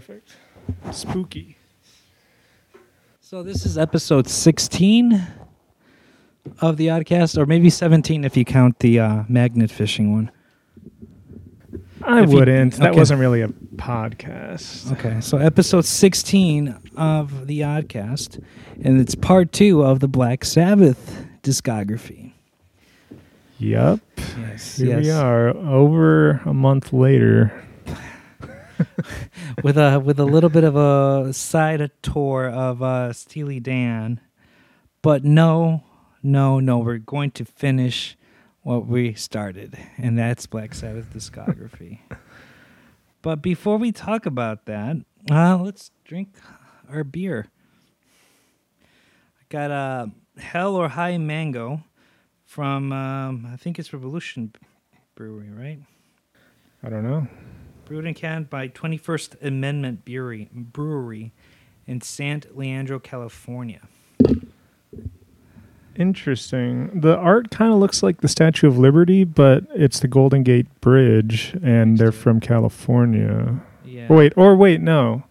Perfect. Spooky. So this is episode 16 of the Oddcast, or maybe 17 if you count the uh, magnet fishing one. I If wouldn't. that okay. wasn't really a podcast. Okay, so episode 16 of the Oddcast, and it's part two of the Black Sabbath discography. Yep. Yes, Here we are, over a month later. With a with a little bit of a side tour of uh, Steely Dan, but no, no, no, we're going to finish what we started, and that's Black Sabbath discography. but before we talk about that, uh, let's drink our beer. I got a Hell or High Mango from um, I think it's Revolution Brewery, right? I don't know. Brewed and canned by 21st Amendment Brewery, Brewery in San Leandro, California. Interesting. The art kind of looks like the Statue of Liberty, but it's the Golden Gate Bridge, and they're from California. Yeah. Or wait, or wait, no.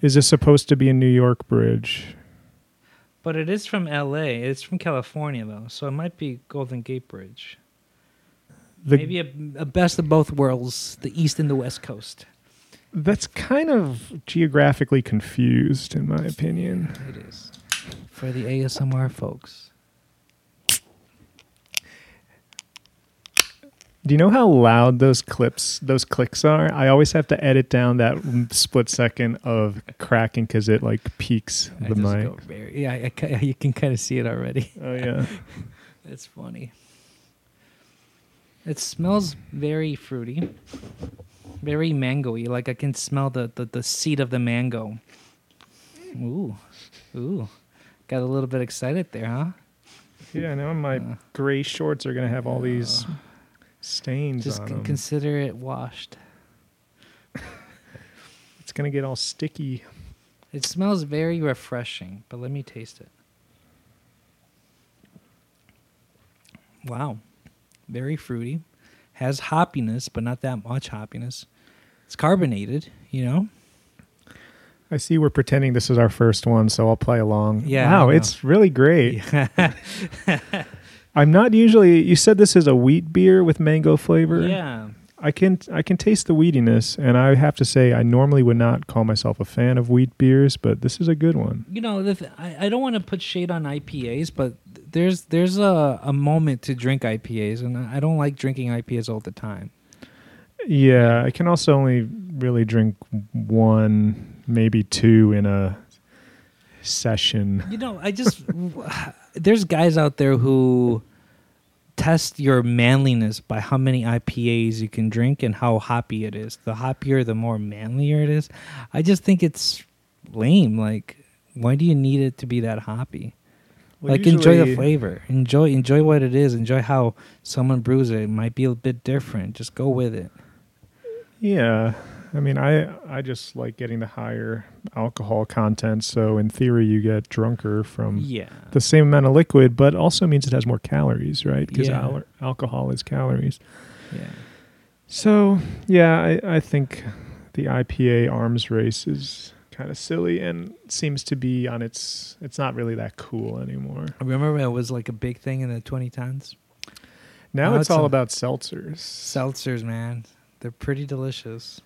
Is this supposed to be a New York bridge? But it is from LA. It's from California, though, so it might be Golden Gate Bridge. The, Maybe a, a best of both worlds, the East and the West Coast. That's kind of geographically confused, in my opinion. It is. For the ASMR folks. Do you know how loud those clips, those clicks are? I always have to edit down that split second of cracking because it like peaks the mic. very, yeah, I, ca- you can kind of see it already. Oh yeah. It's funny. It smells very fruity, very mangoey. Like I can smell the, the, the seed of the mango. Ooh, ooh, got a little bit excited there, huh? Yeah, now my Uh. gray shorts are gonna have all these stains Just them. consider it washed. it's gonna get all sticky. It smells very refreshing, but let me taste it. Wow, very fruity. Has hoppiness, but not that much hoppiness. It's carbonated, you know. I see we're pretending this is our first one, so I'll play along. Yeah, Wow, it's really great. I'm not usually you said this is a wheat beer with mango flavor. Yeah. I can I can taste the weediness, and I have to say I normally would not call myself a fan of wheat beers, but this is a good one. You know, the th- I, I don't want to put shade on IPAs, but there's there's a, a moment to drink IPAs, and I I don't like drinking IPAs all the time. Yeah, I can also only really drink one, maybe two in a session. You know, I just there's guys out there who test your manliness by how many IPAs you can drink and how hoppy it is. The hoppier, the more manlier it is. I just think it's lame. Like, why do you need it to be that hoppy? Well, like enjoy the flavor. Enjoy enjoy what it is. Enjoy how someone brews it. It might be a bit different. Just go with it. Yeah. I mean, I I just like getting the higher alcohol content, so in theory you get drunker from Yeah. the same amount of liquid, but also means it has more calories, right? Because Yeah. al- alcohol is calories. Yeah. So, yeah, I, I think the IPA arms race is kind of silly and seems to be on its it's not really that cool anymore. I Remember it was like a big thing in the 2010s? Now Now it's it's all about seltzers. Seltzers, man. They're pretty delicious.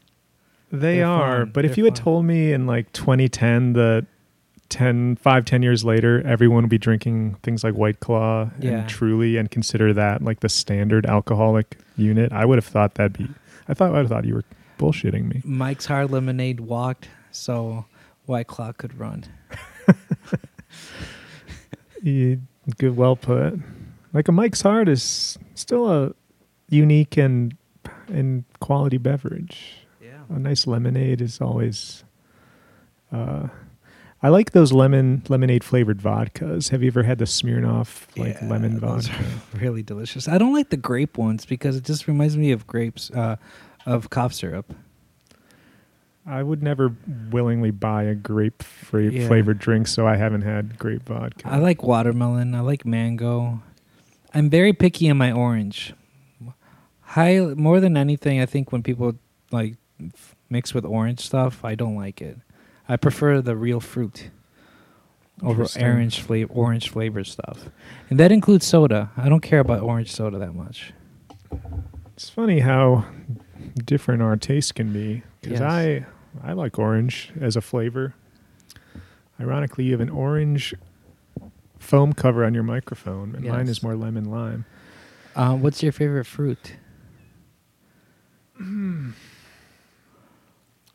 They They're are, fun. but if They're you had fun. told me in like 2010 that 10, 5, 10 years later, everyone would be drinking things like White Claw Yeah. and Truly and consider that like the standard alcoholic unit, I would have thought that'd be. I thought I would have thought you were bullshitting me. Mike's Hard Lemonade walked, so White Claw could run. You, good, well put. Like a Mike's Hard is still a unique and and quality beverage. A nice lemonade is always. Uh, I like those lemon lemonade flavored vodkas. Have you ever had the Smirnoff like Yeah, lemon those vodka? are really delicious. I don't like the grape ones because it just reminds me of grapes, uh, of cough syrup. I would never willingly buy a grape fra- Yeah. flavored drink, so I haven't had grape vodka. I like watermelon. I like mango. I'm very picky in my orange. High more than anything, I think when people like mixed with orange stuff, I don't like it. I prefer the real fruit over orange flavor, orange flavor stuff, and that includes soda. I don't care about orange soda that much. It's funny how different our taste can be. Because Yes. I I like orange as a flavor. Ironically, you have an orange foam cover on your microphone, and mine is more lemon lime. Uh, what's your favorite fruit?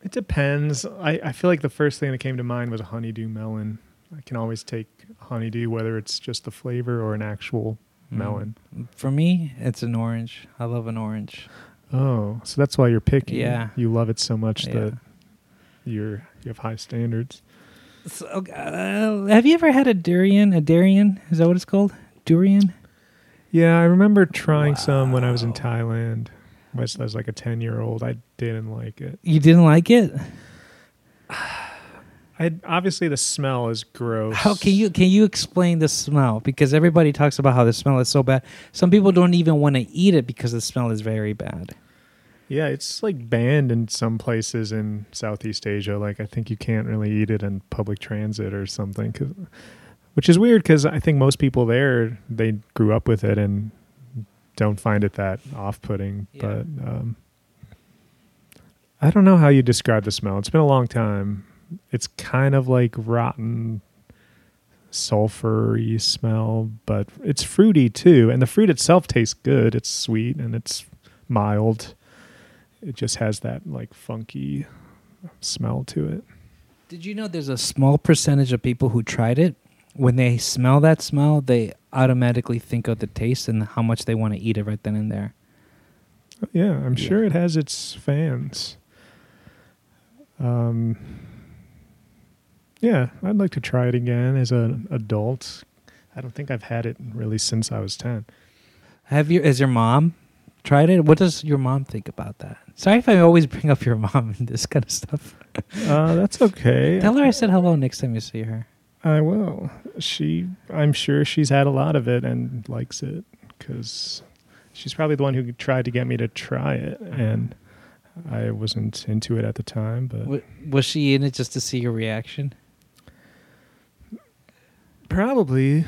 It depends. I, I feel like the first thing that came to mind was a honeydew melon. I can always take honeydew, whether it's just the flavor or an actual Mm. melon. For me, it's an orange. I love an orange. Oh, so that's why you're picky. Yeah. You love it so much Yeah. that you're you have high standards. So, uh, have you ever had a durian? A durian? Is that what it's called? Durian? Yeah, I remember trying some when I was in Thailand. As, as like a ten year old, I didn't like it. You didn't like it? I obviously the smell is gross. How can you can you explain the smell? Because everybody talks about how the smell is so bad. Some people don't even want to eat it because the smell is very bad. Yeah, it's like banned in some places in Southeast Asia. Like I think you can't really eat it in public transit or something, 'cause- which is weird because I think most people there they grew up with it and don't find it that off-putting. Yeah. But um, I don't know how you describe the smell. It's been a long time. It's kind of like rotten, sulfury smell, but it's fruity too, and the fruit itself tastes good. It's sweet and it's mild it just has that like funky smell to it. Did you know there's a small percentage of people who tried it when they smell that smell, they automatically think of the taste and how much they want to eat it right then and there. Yeah, I'm Yeah. sure it has its fans. Um, yeah, I'd like to try it again as an adult. I don't think I've had it really since I was 10. Have you? Has your mom tried it? What does your mom think about that? Sorry if I always bring up your mom and this kind of stuff. Uh, that's okay. Tell her I said hello next time you see her. I will. She, I'm sure she's had a lot of it and likes it because she's probably the one who tried to get me to try it, and I wasn't into it at the time. But W- was she in it just to see your reaction? probably,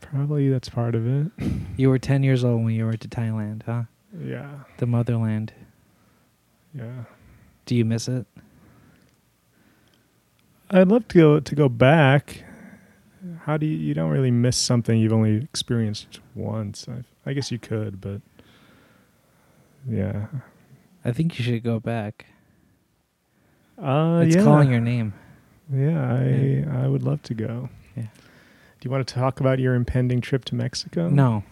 probably that's part of it. You were 10 years old when you were to Thailand, huh? Yeah, The motherland. yeah. Do you miss it? I'd love to go to go back. How do you? You don't really miss something you've only experienced once. I, I guess you could, but yeah. I think you should go back. Uh, it's yeah. calling your name. Yeah, I Yeah. I would love to go. Yeah. Do you want to talk about your impending trip to Mexico? No,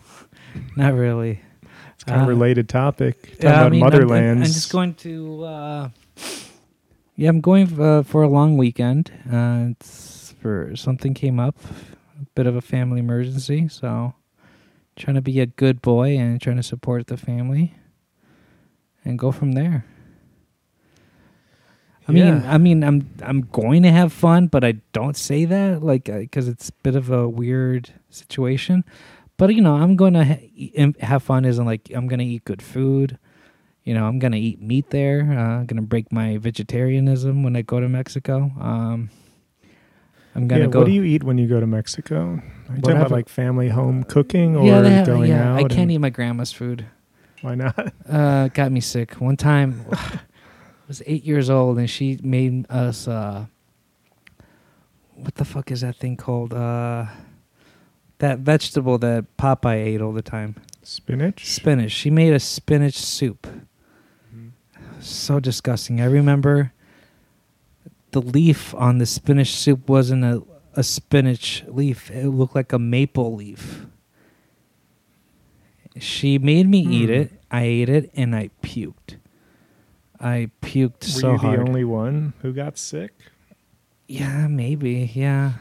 not really. it's kind of Uh, a related topic. Talking Yeah, about I mean, I'm- I'm. I'm just going to. Uh, yeah, I'm going uh, for a long weekend. Uh, it's for something came up, a bit of a family emergency, so trying to be a good boy and trying to support the family, and go from there. I mean, I mean, I'm I'm going to have fun, but I don't say that like because it's a bit of a weird situation. But you know, I'm going to ha- have fun. Isn't like I'm going to eat good food. You know, I'm going to eat meat there. Uh, I'm going to break my vegetarianism when I go to Mexico. Um, I'm going to yeah, go. What do you eat when you go to Mexico? Are you talking about like family home cooking or yeah, have- going yeah. out? I can't and- eat my grandma's food. Why not? Uh, got me sick. One time, I was eight years old, and she made us. Uh, what the fuck is that thing called? Uh, that vegetable that Popeye ate all the time. Spinach. Spinach. She made a spinach soup. So disgusting. I remember the leaf on the spinach soup wasn't a, a spinach leaf. It looked like a maple leaf. She made me eat Hmm. it. I ate it and I puked. I puked so. Were so you hard. the only one who got sick? yeah, maybe. Yeah.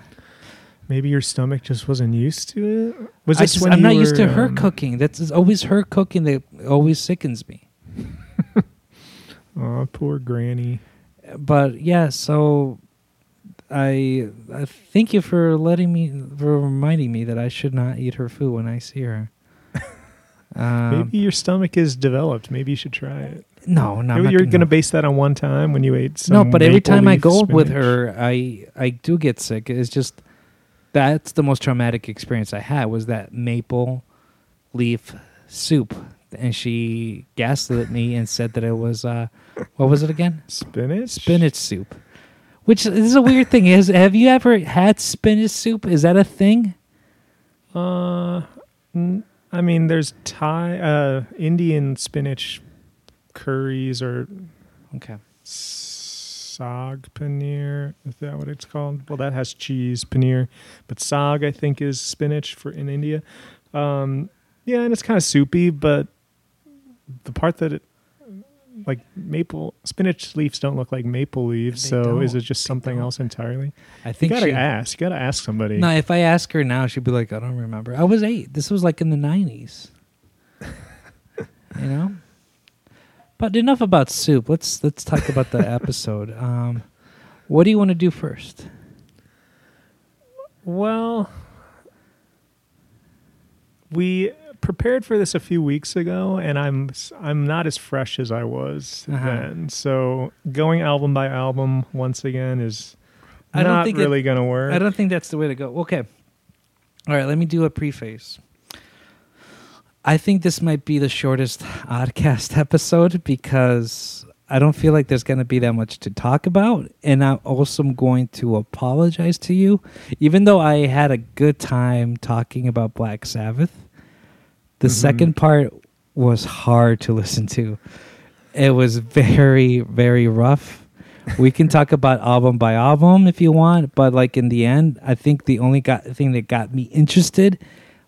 Maybe your stomach just wasn't used to it. Was I just, when I'm not used to her um, cooking. That's always her cooking that always sickens me. Aw, poor granny. but yeah, so I, I thank you for letting me for reminding me that I should not eat her food when I see her. Um, Maybe your stomach is developed. Maybe you should try it. No, no, You're, you're gonna- gonna base that on one time when you ate some no, but every time I go with her, I I do get sick. It's just that's the most traumatic experience I had was that maple leaf soup, and she gaslit me and said that it was uh, what was it again? spinach, Spinach soup. Which this is a weird thing. Is have you ever had spinach soup? Is that a thing? Uh, n- I mean, there's Thai, uh, Indian spinach curries or Okay. sag paneer. Is that what it's called? Well, that has cheese paneer, but sag I think is spinach for in India. Um, yeah, and it's kind of soupy, but the part that it like maple spinach leaves don't look like maple leaves, They so is don't. it just something else entirely? I think You gotta she, ask. You gotta ask somebody. No, if I ask her now, she'd be like, "I don't remember. I was eight. This was like in the nineties. you know." But enough about soup. Let's let's talk about the episode. Um, what do you want to do first? Well, we prepared for this a few weeks ago, and I'm I'm not as fresh as I was Uh-huh. then. So going album by album once again is I don't think really gonna work. I don't think that's the way to go. Okay. All right, let me do a preface. I think this might be the shortest Oddcast episode because I don't feel like there's going to be that much to talk about. And I'm also going to apologize to you. Even though I had a good time talking about Black Sabbath, the Mhm. second part was hard to listen to. It was very, very rough. We can talk about album by album if you want, but like in the end, I think the only got, thing that got me interested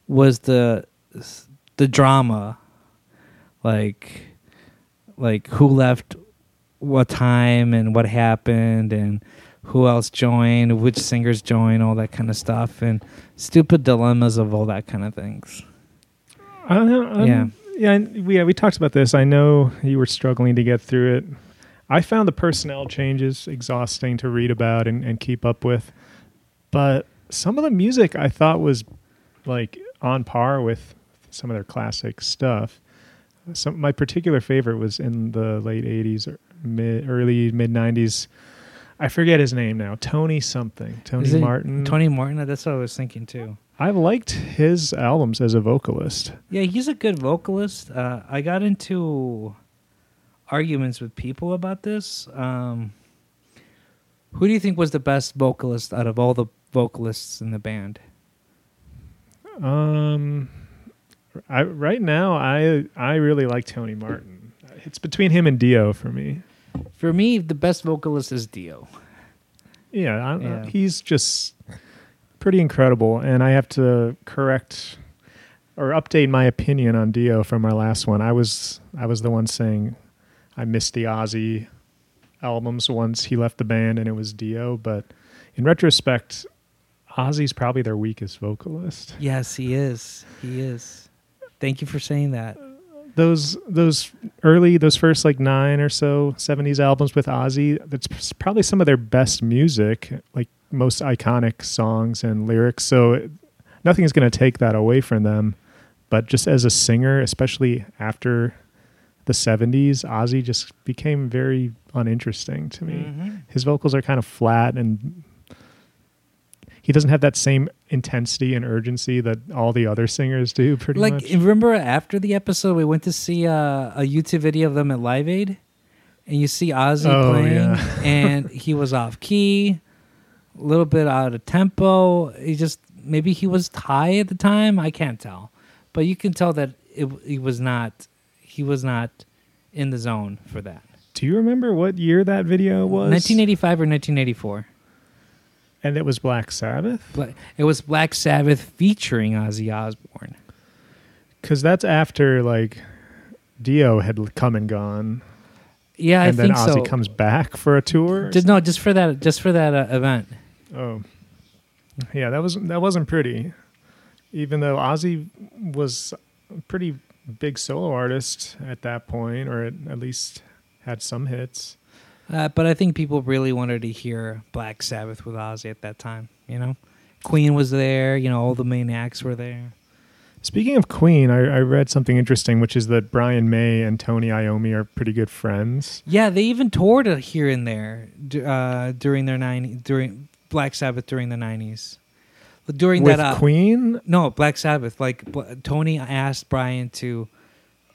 was the the drama, like like who left, what time, and what happened, and who else joined, which singers joined, all that kind of stuff, and stupid dilemmas of all that kind of things. Know, um, Yeah. yeah, we, yeah. We talked about this. I know you were struggling to get through it. I found the personnel changes exhausting to read about and, and keep up with, but some of the music I thought was like on par with some of their classic stuff. Some my particular favorite was in the late '80s or mid, early mid '90s. I forget his name now. Tony something. Tony Martin. Tony Martin. That's what I was thinking too. I liked his albums as a vocalist. Yeah, he's a good vocalist. Uh, I got into arguments with people about this. Um, who do you think was the best vocalist out of all the vocalists in the band? Um, I right now I I really like Tony Martin. It's between him and Dio for me. For me, the best vocalist is Dio. Yeah, I, Yeah. he's just pretty incredible, and I have to correct or update my opinion on Dio from our last one. I was I was the one saying I missed the Ozzy albums once he left the band, and it was Dio. But in retrospect, Ozzy's probably their weakest vocalist. Yes, he is. He is. Thank you for saying that. those those early those first like nine or so 70s albums with ozzy that's probably some of their best music like most iconic songs and lyrics so it- nothing is going to take that away from them. But just as a singer especially after the 70s ozzy just became very uninteresting to me. Mhm. his vocals are kind of flat and he doesn't have that same intensity and urgency that all the other singers do pretty Like, much. remember after the episode, we went to see uh, a YouTube video of them at Live Aid, and you see Ozzy Oh, playing, yeah. and he was off key, a little bit out of tempo. He just maybe he was high at the time. I can't tell, but you can tell that it, he was not. He was not in the zone for that. Do you remember what year that video was? 1985 or 1984. And it was Black Sabbath? Bla- It was Black Sabbath featuring Ozzy Osbourne. Because that's after, like, Dio had come and gone. Yeah, and I then think Ozzy so. comes back for a tour. Just, no, just for that, just for that uh, event. Oh. Yeah, that, was, that wasn't pretty. Even though Ozzy was a pretty big solo artist at that point, or at, at least had some hits. Uh, but I think people really wanted to hear Black Sabbath with Ozzy at that time. You know, Queen was there. You know, all the main acts were there. Speaking of Queen, I, I read something interesting, which is that Brian May and Tony Iommi are pretty good friends. Yeah, they even toured here and there uh, during their nine during Black Sabbath during the nineties. During With that uh, Queen, no Black Sabbath, like Bl- Tony asked Brian to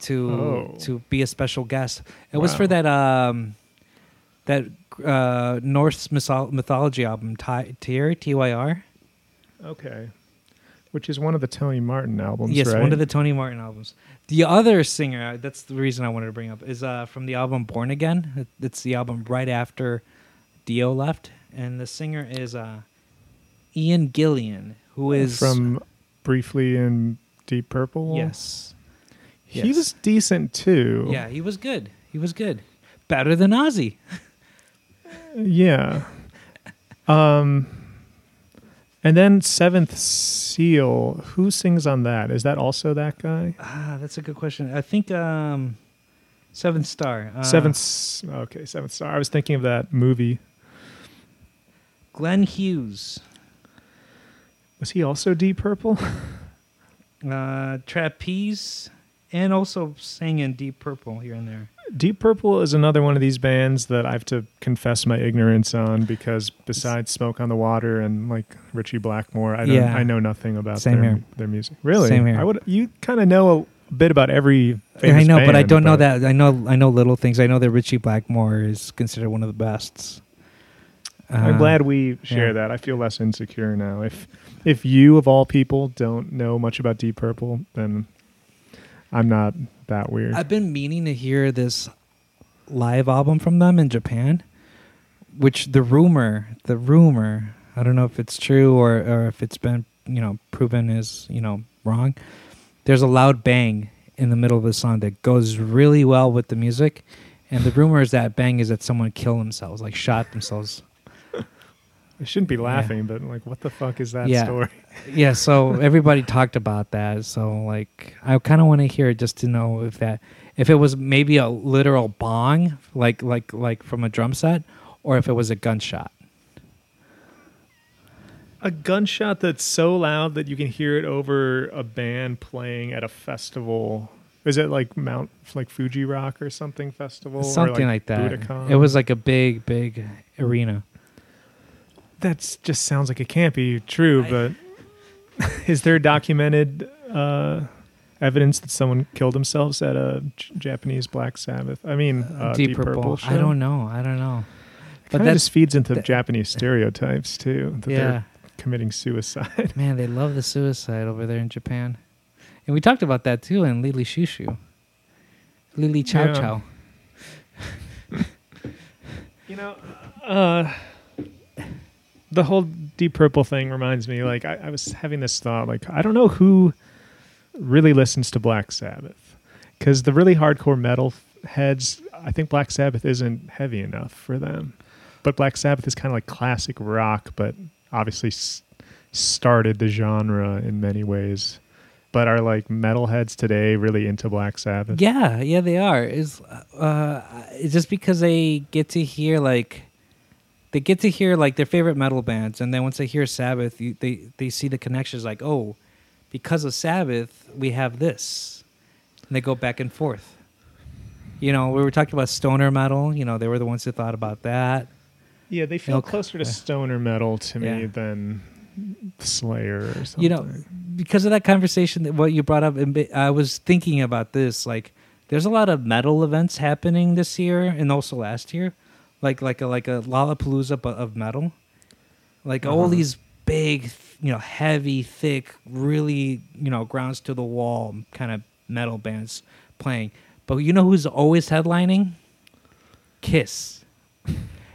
to Oh. to be a special guest. It was for that um that uh Norse mythol- mythology album Ty- Tyr T Y R. okay, which is one of the Tony Martin albums, Yes, right? one of the Tony Martin albums. The other singer, uh, that's the reason I wanted to bring up, is uh, from the album Born Again. It's the album right after Dio left, and the singer is uh, Ian Gillan, who is from briefly in Deep Purple. yes, he yes. was decent too. yeah, he was good. He was good, better than Ozzy. Yeah. Um and then Seventh Seal, who sings on that? Is that also that guy? Ah, that's a good question. I think um, Seventh Star. Uh, Seventh Okay, Seventh Star. I was thinking of that movie. Glenn Hughes, Was he also Deep Purple? uh, Trapeze, and also sang in Deep Purple here and there. Deep Purple is another one of these bands that I have to confess my ignorance on because besides Smoke on the Water and like Ritchie Blackmore, I don't Yeah. I know nothing about Same their here. their music. Really? Same here. I would you kind of know a bit about every I know, but I don't know that. I know, I know little things. I know that Ritchie Blackmore is considered one of the best. I'm Uh, glad we share yeah. that. I feel less insecure now. If if you of all people don't know much about Deep Purple, then I'm not that weird. I've been meaning to hear this live album from them in Japan, which the rumor, the rumor, I don't know if it's true or or if it's been you know proven is you know wrong. There's a loud bang in the middle of the song that goes really well with the music, and the rumor is that bang is that someone killed themselves, like shot themselves. I shouldn't be laughing, but like, what the fuck is that Yeah. story? yeah so everybody talked about that so like i kind of want to hear it just to know if that if it was maybe a literal bong like like like from a drum set or if it was a gunshot A gunshot that's so loud that you can hear it over a band playing at a festival. Is it like Mount, like Fuji Rock or something festival? or something like, that Budokan? it was like a big big arena That just sounds like it can't be true, but is there documented uh, evidence that someone killed themselves at a J- Japanese Black Sabbath? I mean, uh, deep, Deep, purple, Show? i don't know i don't know But but that just feeds into that- Japanese stereotypes too. That yeah they're committing suicide. man they love the suicide over there in japan and we talked about that too in Lili shushu lily chow Yeah. chow You know, uh, the whole Deep Purple thing reminds me. Like, I, I was having this thought. Like, I don't know who really listens to Black Sabbath because the really hardcore metal heads, I think Black Sabbath isn't heavy enough for them. But Black Sabbath is kind of like classic rock, but obviously s- started the genre in many ways. But are like metalheads today really into Black Sabbath? Yeah, yeah, they are. Is uh, it's just because they get to hear like they get to hear like their favorite metal bands, and then once they hear Sabbath, you, they they see the connections. Like, oh, because of Sabbath, we have this, and they go back and forth. You know, we were talking about stoner metal. You know, they were the ones who thought about that. Yeah, they feel Milk. closer to stoner metal to me Yeah. than Slayer or something. You know, because of that conversation, that what you brought up, and I was thinking about this. Like, there's a lot of metal events happening this year and also last year, like like a like a Lollapalooza but of metal, like all Uh-huh. these big, you know, heavy, thick, really, you know, grounds to the wall kind of metal bands playing. But you know who's always headlining? Kiss.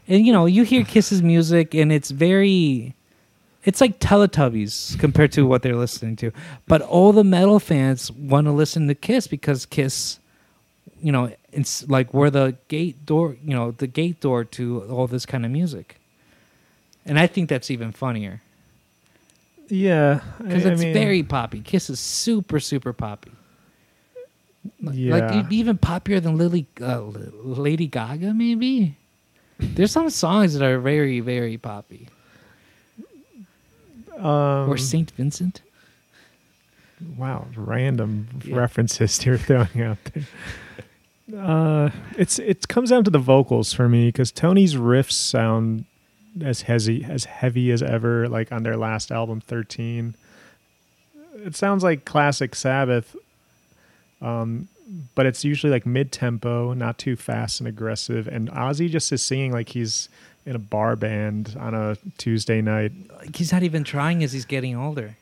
And you know, you hear Kiss's music and it's very it's like Teletubbies compared to what they're listening to. But all the metal fans want to listen to Kiss because Kiss, you know, it's like we're the gate door, you know, the gate door to all this kind of music. And I think that's even funnier yeah, because it's mean, very poppy. Kiss is super, super poppy. Like- Yeah. Like even poppier than Lily, uh, Lady Gaga, maybe. There's some songs that are very, very poppy. um, or Saint Vincent. wow, random Yeah. references you're throwing out there. Uh, it's it comes down to the vocals for me because Tony's riffs sound as heavy as heavy as ever. Like on their last album, Thirteen, it sounds like classic Sabbath. Um, but it's usually like mid tempo, not too fast and aggressive. And Ozzy just is singing like he's in a bar band on a Tuesday night. Like, he's not even trying as he's getting older.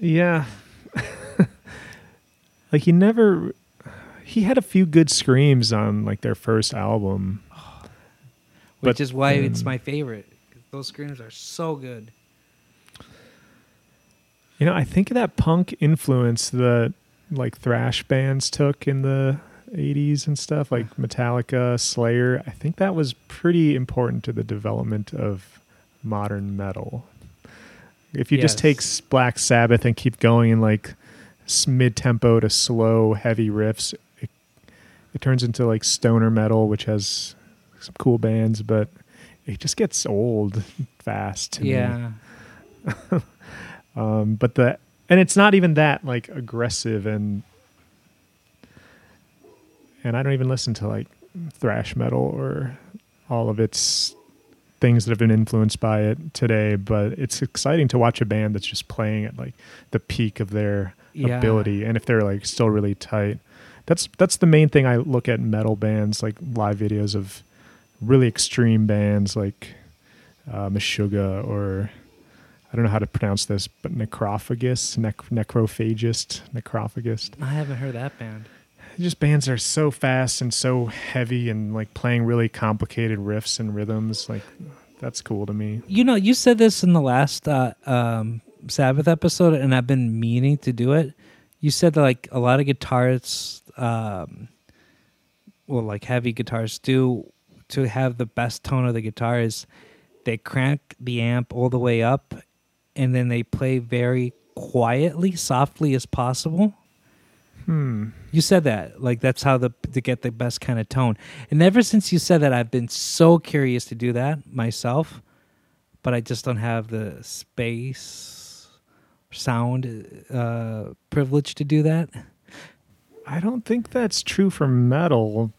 Yeah. like he never he had a few good screams on like their first album. Which But, is why it's um, my favorite. Those screams are so good. You know, I think that punk influence that like thrash bands took in the 80s and stuff like Metallica, Slayer, I think that was pretty important to the development of modern metal. If you just take Black Sabbath and keep going in like mid tempo to slow, heavy riffs, it, turns into like stoner metal, which has some cool bands, but it just gets old fast. Yeah. Um, but the and it's not even that like aggressive and and I don't even listen to like thrash metal or all of its things that have been influenced by it today. But it's exciting to watch a band that's just playing at like the peak of their Yeah. ability, and if they're like still really tight. That's that's the main thing I look at metal bands like live videos of really extreme bands like uh, Meshuggah or I don't know how to pronounce this, but Necrophagus, nec- Necrophagist, Necrophagist. I haven't heard that band. Just bands that are so fast and so heavy and like playing really complicated riffs and rhythms. Like that's cool to me. You know, you said this in the last uh, um, Sabbath episode, and I've been meaning to do it. You said that like a lot of guitarists, um, well, like heavy guitarists do to have the best tone of the guitar is they crank the amp all the way up, and then they play very quietly, softly as possible. Hmm. You said that like that's how the to get the best kind of tone. And ever since you said that, I've been so curious to do that myself, but I just don't have the space, sound uh, privilege to do that. I don't think that's true for metal,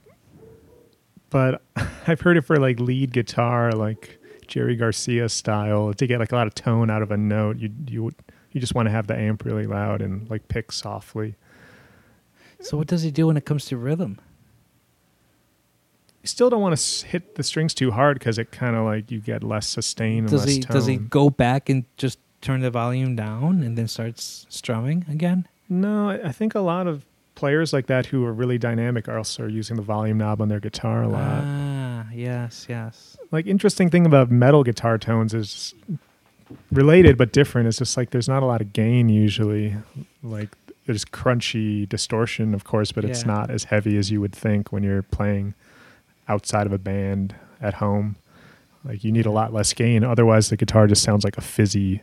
but I've heard it for like lead guitar, like Jerry Garcia style, to get like a lot of tone out of a note. You you you just want to have the amp really loud and like pick softly. So what does he do when it comes to rhythm? You still don't want to hit the strings too hard because it kind of like you get less sustain and Does he tone. does he go back and just turn the volume down and then starts strumming again? No, I think a lot of players like that who are really dynamic are also using the volume knob on their guitar a lot. Ah, yes, yes. like interesting thing about metal guitar tones is related but different. It's just like there's not a lot of gain usually. Like there's crunchy distortion, of course, but it's Yeah. not as heavy as you would think when you're playing outside of a band at home. Like you need a lot less gain. Otherwise, the guitar just sounds like a fizzy,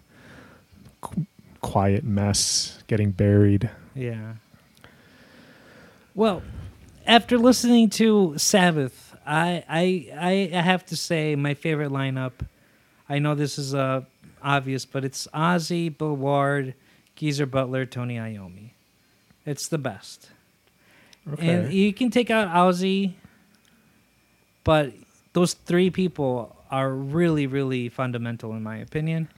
qu- quiet mess getting buried. Yeah. Well, after listening to Sabbath, I I I have to say my favorite lineup. I know this is uh, obvious, but it's Ozzy, Bill Ward, Geezer Butler, Tony Iommi. It's the best. And you can take out Ozzy, but those three people are really, really fundamental in my opinion.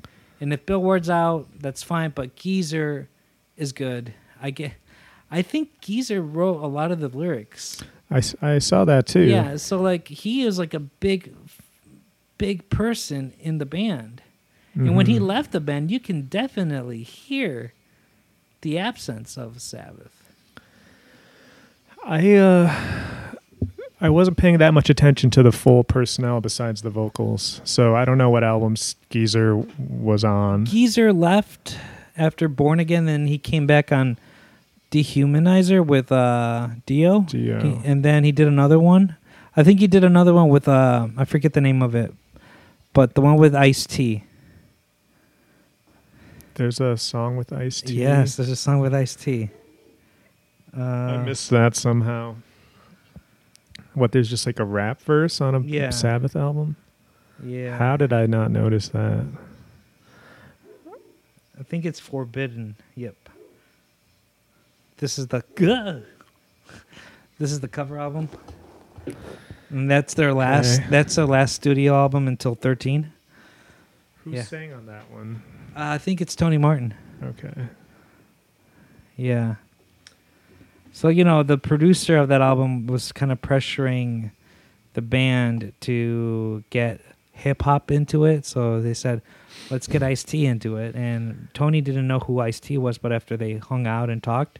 And if Bill Ward's out, that's fine. But Geezer is good. I get. I think Geezer wrote a lot of the lyrics. I, I saw that too. Yeah, so like he is like a big, big person in the band. And when he Mhm. left the band, you can definitely hear the absence of Sabbath. I uh I wasn't paying that much attention to the full personnel besides the vocals. So I don't know what albums Geezer was on. Geezer left after Born Again, then he came back on Dehumanizer with uh, Dio. Dio. He- and then he did another one. I think he did another one with uh, I forget the name of it, but the one with Ice T. There's a song with Ice T. Yes, there's a song with Ice T. Uh, I missed that somehow. What there's just like a rap verse on a Yeah. Sabbath album? Yeah. How did I not notice that? I think it's Forbidden. Yep. This is the! This is the cover album. And that's their last Okay. that's their last studio album until 13. Who Yeah. sang on that one? Uh, I think it's Tony Martin. Okay. Yeah. So, you know, the producer of that album was kind of pressuring the band to get hip hop into it. So they said, let's get Ice T into it. And Tony didn't know who Ice T was, but after they hung out and talked,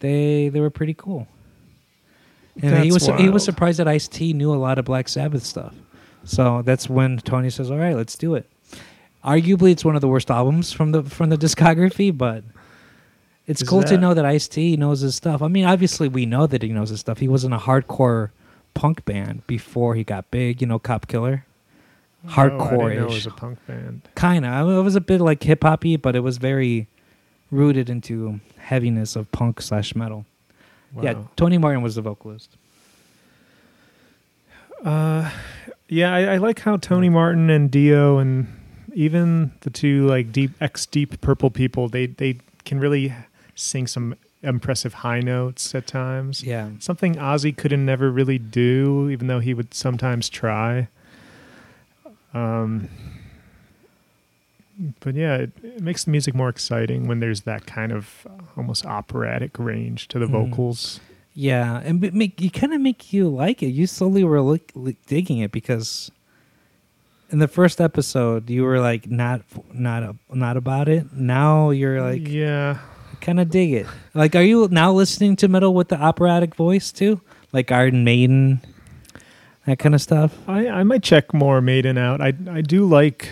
they they were pretty cool. And he was That's he was surprised that Ice T knew a lot of Black Sabbath stuff. So that's when Tony says, "All right, let's do it." Arguably, it's one of the worst albums from the from the discography, but it's Is cool to know that Ice T knows his stuff. I mean, obviously, we know that he knows his stuff. He was in a hardcore punk band before he got big. You know, Cop Killer, Oh, didn't know it was a punk band. Kind of. It was a bit like hip hoppy, but it was very rooted into heaviness of punk slash metal. Yeah, Tony Martin was the vocalist. Uh, yeah, I, I like how Tony Martin and Dio and even the two like deep ex Deep Purple people they they can really sing some impressive high notes at times. Yeah. Something Ozzy couldn't never really do, even though he would sometimes try. Um, but yeah, it, it makes the music more exciting when there's that kind of almost operatic range to the Mhm. vocals. Yeah, and but make you kind of make you like it. You slowly were look, li- digging it because in the first episode you were like not not not about it. Now you're like yeah, kind of dig it. Like, are you now listening to metal with the operatic voice too, like Iron Maiden, that kind of stuff? I, I might check more Maiden out. I I do like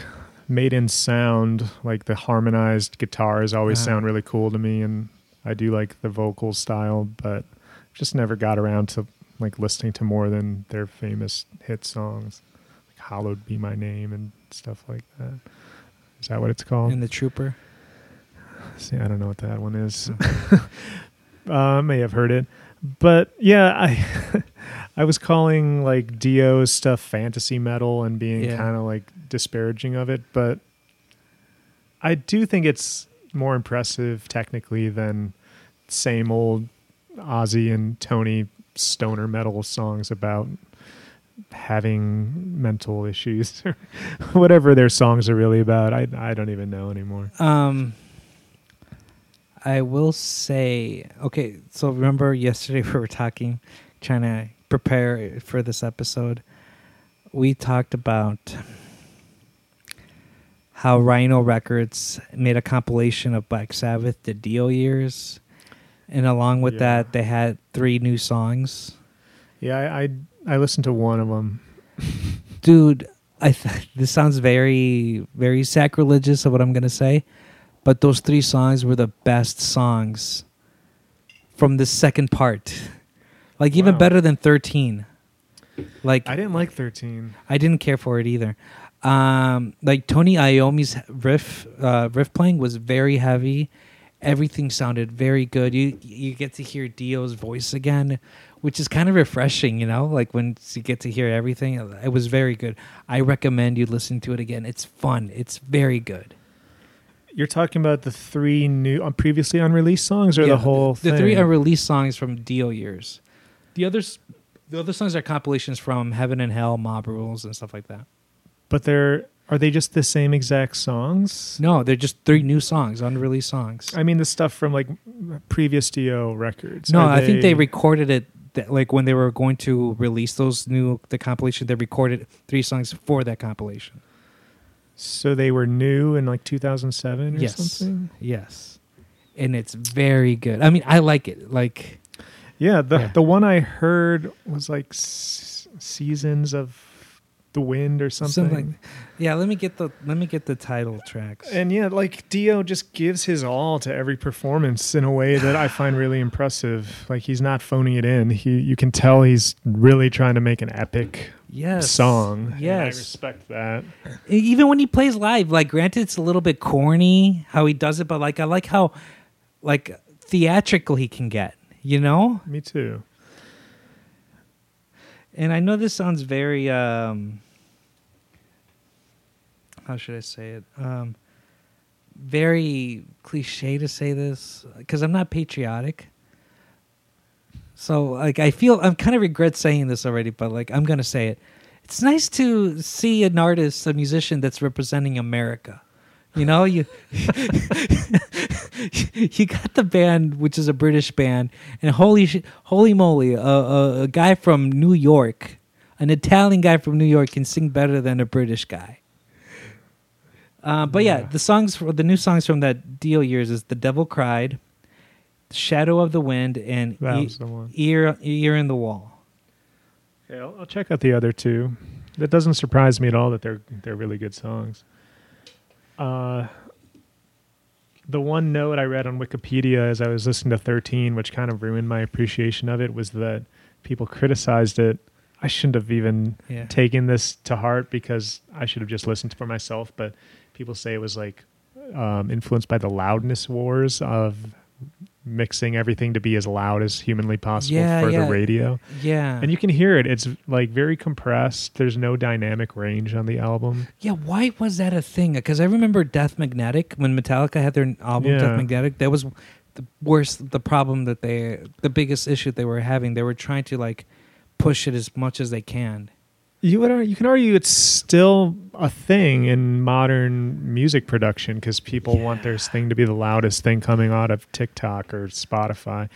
Maiden sound, like the harmonized guitars always Uh-huh. sound really cool to me, and I do like the vocal style, but just never got around to like listening to more than their famous hit songs, like "Hallowed Be My Name" and stuff like that. Is that what it's called? In the Trooper. See, I don't know what that one is. uh, may have heard it, but yeah, I I was calling like Dio's stuff fantasy metal and being Yeah. kind of like disparaging of it, but I do think it's more impressive technically than same old Ozzy and Tony stoner metal songs about having mental issues or whatever their songs are really about. I I don't even know anymore. Um, I will say, okay. So remember yesterday we were talking, trying to prepare for this episode. We talked about how Rhino Records made a compilation of Black Sabbath, the Dio years, and along with Yeah. that, they had three new songs. Yeah, I, I I listened to one of them. dude i th- this sounds very very sacrilegious of what i'm gonna say but those three songs were the best songs from the second part like even Wow. better than 13 like I didn't like 13. I didn't care for it either. Um, like Tony Iommi's riff, uh, riff playing was very heavy. Everything sounded very good. You you get to hear Dio's voice again, which is kind of refreshing. You know, like when you get to hear everything, it was very good. I recommend you listen to it again. It's fun. It's very good. You're talking about the three new, uh, previously unreleased songs, or Yeah, the whole the thing? three unreleased songs from Dio years. The others, the other songs are compilations from Heaven and Hell, Mob Rules, and stuff like that. But they're are they just the same exact songs? No, they're just three new songs, unreleased songs. I mean the stuff from like previous Dio records. No, Are I think they recorded it that, like when they were going to release those new the compilation. They recorded three songs for that compilation. So they were new in like 2007 or Yes. something. Yes, and it's very good. I mean, I like it. Like, Yeah, the Yeah. the one I heard was like s- Seasons of the Wind or something. something. Yeah, let me get the let me get the title tracks. And yeah, like Dio just gives his all to every performance in a way that I find really impressive. Like he's not phoning it in. He you can tell he's really trying to make an epic yes, song. and I respect that. Even when he plays live, like granted, it's a little bit corny how he does it, but like I like how like theatrical he can get. You know, Me too. and I know this sounds very um how should I say it? Um very cliche to say this because I'm not patriotic. So like I feel I'm kind of regret saying this already, but like I'm gonna say it. It's nice to see an artist, a musician that's representing America. You know, you you got the band, which is a British band, and holy sh- holy moly, a, a, a guy from New York, an Italian guy from New York, can sing better than a British guy. Uh, but yeah. Yeah. the songs for the new songs from that Dio years is "The Devil Cried," "Shadow of the Wind," and That E- the. "Ear Ear in the Wall." Okay, I'll, I'll check out the other two. That doesn't surprise me at all that they're they're really good songs. Uh, the one note I read on Wikipedia as I was listening to 13, which kind of ruined my appreciation of it, was that people criticized it. I shouldn't have even Yeah, taken this to heart because I should have just listened for myself. But people say it was like um, influenced by the loudness wars of mixing everything to be as loud as humanly possible Yeah, for yeah. the radio. yeah, And you can hear it. It's like very compressed. There's no dynamic range on the album. yeah. Why was that a thing? Because I remember Death Magnetic when Metallica had their album Yeah. Death Magnetic. That was the worst. The problem that they, the biggest issue they were having. They were trying to like push it as much as they can. You would you can argue it's still a thing in modern music production because people want their thing to be the loudest thing coming out of TikTok or Spotify.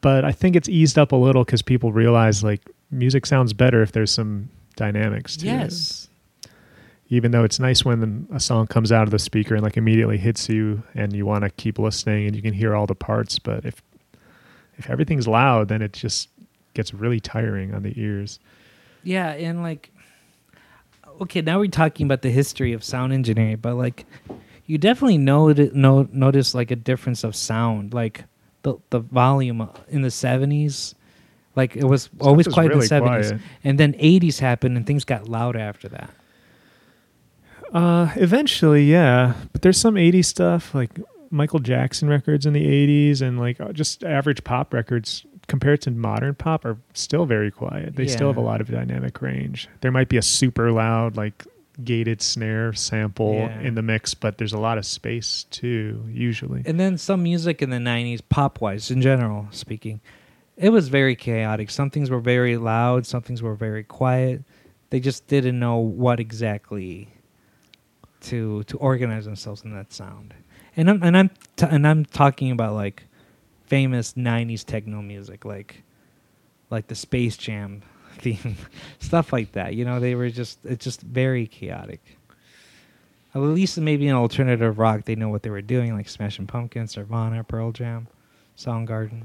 But I think it's eased up a little because people realize like music sounds better if there's some dynamics to it. Yes. even though it's nice when a song comes out of the speaker and like immediately hits you and you want to keep listening and you can hear all the parts but if if everything's loud then it just gets really tiring on the ears Yeah, and like, okay, now we're talking about the history of sound engineering, but like, you definitely know no, notice like a difference of sound, like the the volume in the seventies, like it was always quiet in the seventies, and then eighties happened and things got loud after that. uh eventually yeah but there's some 80s stuff like michael jackson records in the 80s and like uh, just average pop records compared to modern pop are still very quiet they still have a lot of dynamic range there might be a super loud like gated snare sample Yeah. in the mix but there's a lot of space too usually And then some music in the nineties, pop wise, in general speaking, it was very chaotic. Some things were very loud, some things were very quiet. They just didn't know what exactly to to organize themselves in that sound. And I'm and I'm t- and I'm talking about like famous '90s techno music, like like the Space Jam theme, stuff like that. You know, they were just it's just very chaotic. At least maybe in alternative rock, they know what they were doing, like Smashing Pumpkins, Nirvana, Pearl Jam, Soundgarden.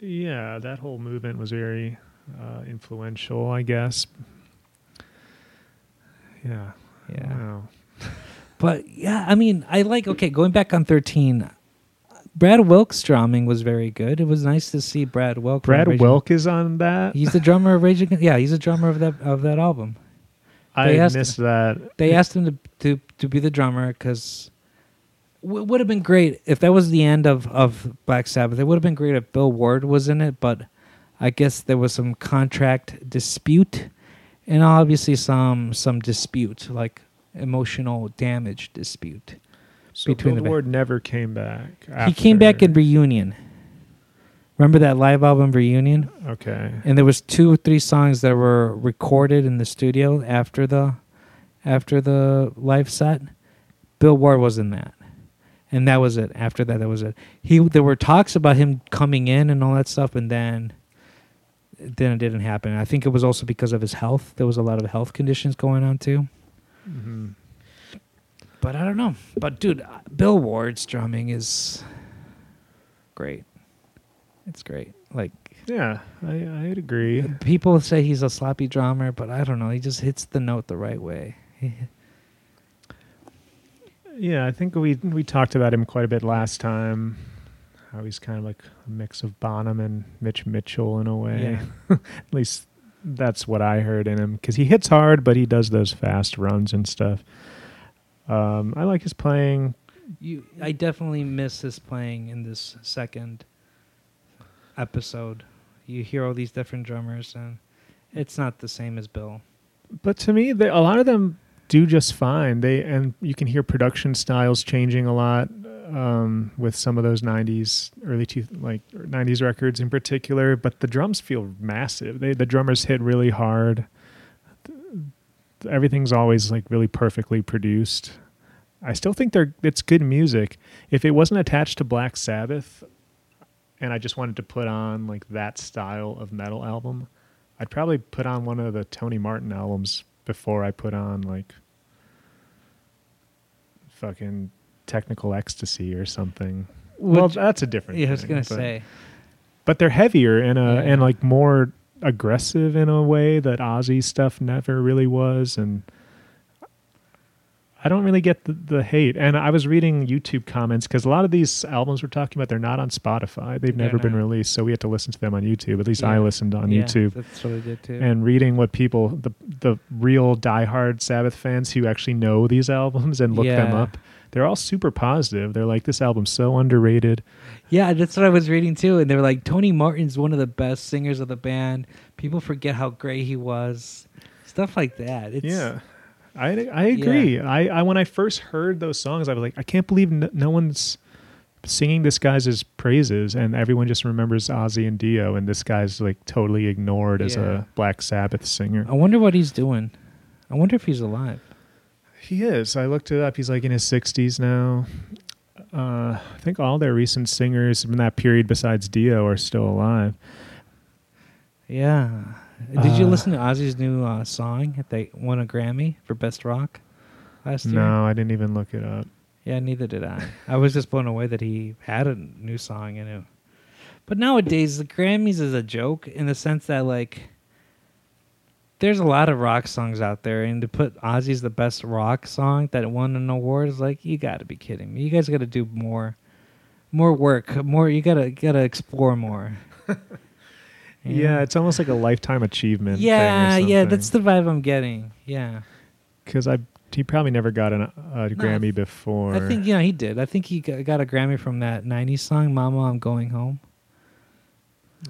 Yeah, that whole movement was very uh, influential, I guess. Yeah. Yeah. But yeah, I mean, I like okay, going back on 13. Brad Wilk's drumming was very good. It was nice to see Brad Wilk. Brad Rage- Wilk is on that. He's the drummer of Rage Against. Yeah, he's the drummer of that of that album. I they asked- missed that. They asked him to to, to be the drummer because w- would have been great if that was the end of of Black Sabbath. It would have been great if Bill Ward was in it, but I guess there was some contract dispute, and obviously some some dispute like emotional damage dispute. So between the ba- Bill Ward never came back. He came back in reunion. Remember that live album reunion? Okay. and there was two or three songs that were recorded in the studio after the after the live set bill ward was in that and that was it after that that was it he there were talks about him coming in and all that stuff and then then it didn't happen i think it was also because of his health there was a lot of health conditions going on too hmm but i don't know but dude uh, bill ward's drumming is great it's great like Yeah, I, I'd agree. People say he's a sloppy drummer, but I don't know. He just hits the note the right way. Yeah, I think we we talked about him quite a bit last time. How he's kind of like a mix of Bonham and Mitch Mitchell in a way. Yeah. At least that's what I heard in him because he hits hard, but he does those fast runs and stuff. Um, I like his playing. You, I definitely miss his playing in this second episode. You hear all these different drummers, and it's not the same as Bill. But to me, they, a lot of them do just fine. They and you can hear production styles changing a lot um, with some of those '90s, early two, like '90s records in particular. But the drums feel massive. They the drummers hit really hard. Everything's always like really perfectly produced. I still think they're it's good music. If it wasn't attached to Black Sabbath, and I just wanted to put on like that style of metal album, I'd probably put on one of the Tony Martin albums before I put on like fucking technical ecstasy or something. well, Which- that's a different. yeah, I was thing, gonna but- say. but they're heavier and uh Yeah. and like more aggressive in a way that Ozzy stuff never really was and I don't really get the, the hate. And I was reading YouTube comments because a lot of these albums we're talking about they're not on Spotify. They've never been released so we had to listen to them on YouTube. At least I listened on Yeah, YouTube. That's what I did too. and reading what people the the real diehard Sabbath fans who actually know these albums and look them up they're all super positive they're like this album's so underrated Yeah, that's what I was reading too, and they were like, Tony Martin's one of the best singers of the band. People forget how great he was. Stuff like that. It's, yeah, I I agree. I, I when I first heard those songs, I was like, I can't believe no, no one's singing this guy's praises, and everyone just remembers Ozzy and Dio, and this guy's like totally ignored as a Black Sabbath singer. I wonder what he's doing. I wonder if he's alive. He is. I looked it up. He's like in his sixties now. Uh, I think all their recent singers from that period, besides Dio, are still alive. Yeah. Did you Uh, listen to Ozzy's new uh, song that they won a Grammy for Best Rock last year? No, I didn't even look it up. Yeah, neither did I. I was just blown away that he had a new song in it. But nowadays, the Grammys is a joke in the sense that, like, there's a lot of rock songs out there, and to put Ozzy's the best rock song that won an award is like, you got to be kidding me. You guys got to do more, more work, more. You gotta gotta explore more. You Yeah, it's almost like a lifetime achievement. yeah, yeah. That's the vibe I'm getting. Yeah, because I he probably never got an, a Grammy before. I think yeah he did. I think he got a Grammy from that '90s song, "Mama, I'm Going Home."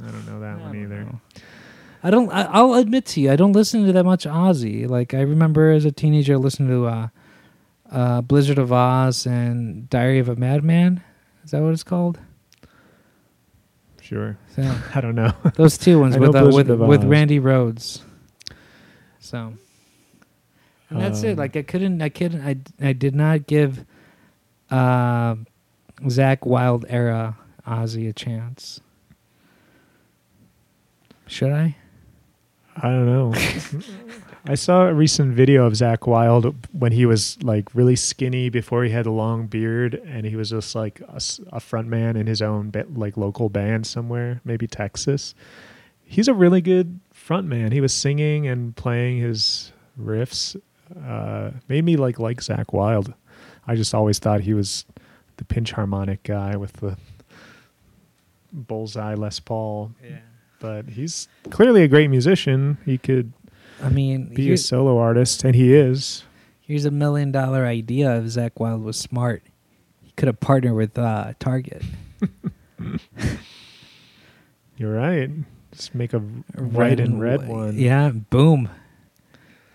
I don't know that I one either. know. I don't. I, I'll admit to you, I don't listen to that much Ozzy. Like I remember as a teenager listening to uh, uh, Blizzard of Ozz and Diary of a Madman. Is that what it's called? Sure, So, I don't know. those two ones with uh, with with Randy Rhoads. So, and that's it. Um, Like I couldn't. I couldn't. I I did not give uh, Zakk Wylde era Ozzy a chance. Should I? I don't know. I saw a recent video of Zakk Wylde when he was like really skinny before he had a long beard, and he was just like a front man in his own like local band somewhere, maybe Texas. He's a really good front man. He was singing and playing his riffs. Uh, made me like like Zakk Wylde. I just always thought he was the pinch harmonic guy with the bullseye Les Paul, Yeah. But he's clearly a great musician. He could I mean, be a solo artist, and he is. here's a million dollar idea if Zakk Wylde was smart. He could have partnered with uh, Target. You're right. Just make a white and red one. Yeah, boom.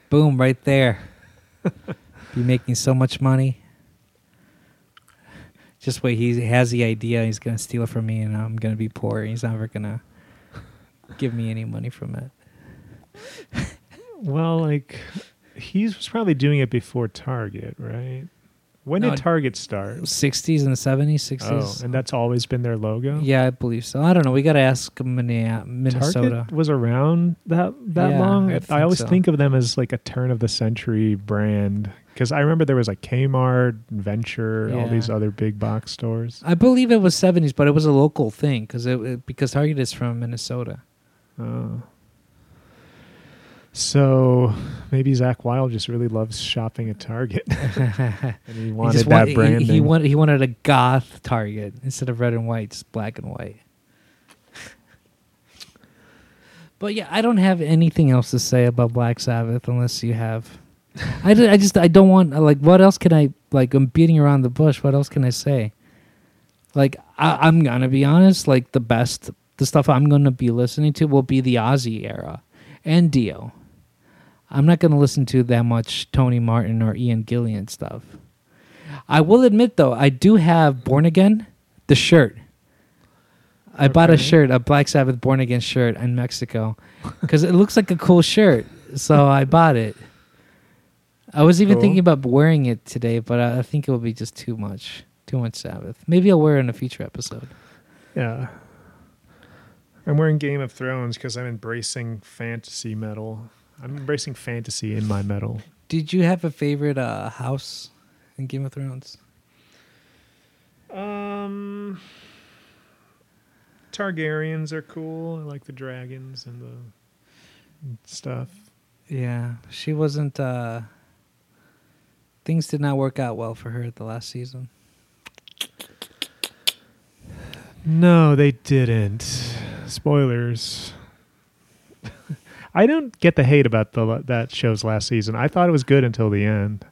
Boom, right there. be making so much money. Just wait, he has the idea, he's going to steal it from me, and I'm going to be poor. He's never going to give me any money from it. Well, like he was probably doing it before Target, right? When No, did Target start? 60s and 70s, 60s. Oh, and that's always been their logo. yeah, I believe so. I don't know. We got to ask Minnesota. Target was around that that Yeah, long. I I, always so. think of them as like a turn of the century brand because I remember there was like Kmart, Venture, all these other big box stores. I believe it was 70s, but it was a local thing because it, it because Target is from Minnesota. Oh. So maybe Zakk Wylde just really loves shopping at Target, and he He wanted just that want- he- branding. He, wanted he wanted a goth Target instead of red and white, just black and white. but yeah, I don't have anything else to say about Black Sabbath unless you have. I, I just I don't want uh, like what else can I like I'm beating around the bush. What else can I say? Like I, I'm gonna be honest. Like the best the stuff I'm gonna be listening to will be the Ozzy era and Dio. I'm not going to listen to that much Tony Martin or Ian Gillan stuff. I will admit though, I do have Born Again, the shirt. I bought a shirt, a Black Sabbath Born Again shirt in Mexico, because it looks like a cool shirt. So I bought it. I was even Cool. thinking about wearing it today, but I I think it would be just too much, too much Sabbath. Maybe I'll wear it in a future episode. Yeah. I'm wearing Game of Thrones because I'm embracing fantasy metal. I'm embracing fantasy in my metal. Did you have a favorite uh, house in Game of Thrones? Um, Targaryens are cool. I like the dragons and the stuff. Yeah, she wasn't. uh Things did not work out well for her at the last season. No, they didn't. Spoilers. I don't get the hate about the that show's last season. I thought it was good until the end.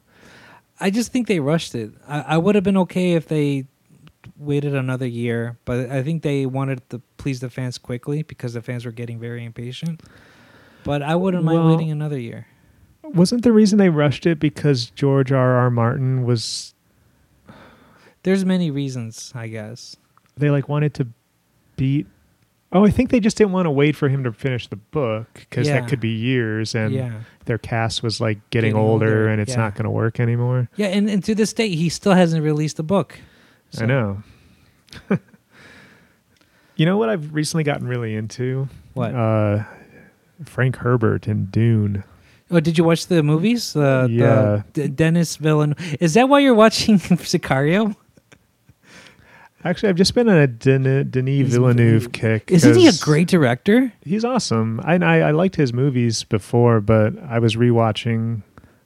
I just think they rushed it. I, I would have been okay if they waited another year, but I think they wanted to please the fans quickly because the fans were getting very impatient. But I wouldn't mind waiting another year. Wasn't the reason they rushed it because George R. R. Martin was There's many reasons, I guess. They like wanted to beat Oh, I think they just didn't want to wait for him to finish the book because Yeah. that could be years and yeah, their cast was like getting, Getting older, older, and it's yeah. not going to work anymore. yeah, and, and to this day, he still hasn't released a book. I know. you know what I've recently gotten really into? What? Uh, Frank Herbert and Dune. Oh, did you watch the movies? Uh, Yeah. The, D- Dennis Villeneuve. Is that why you're watching Sicario? Actually, I've just been on a Den- Denis He's- Villeneuve kick. Isn't he a great director? He's awesome. I, I I liked his movies before, but I was rewatching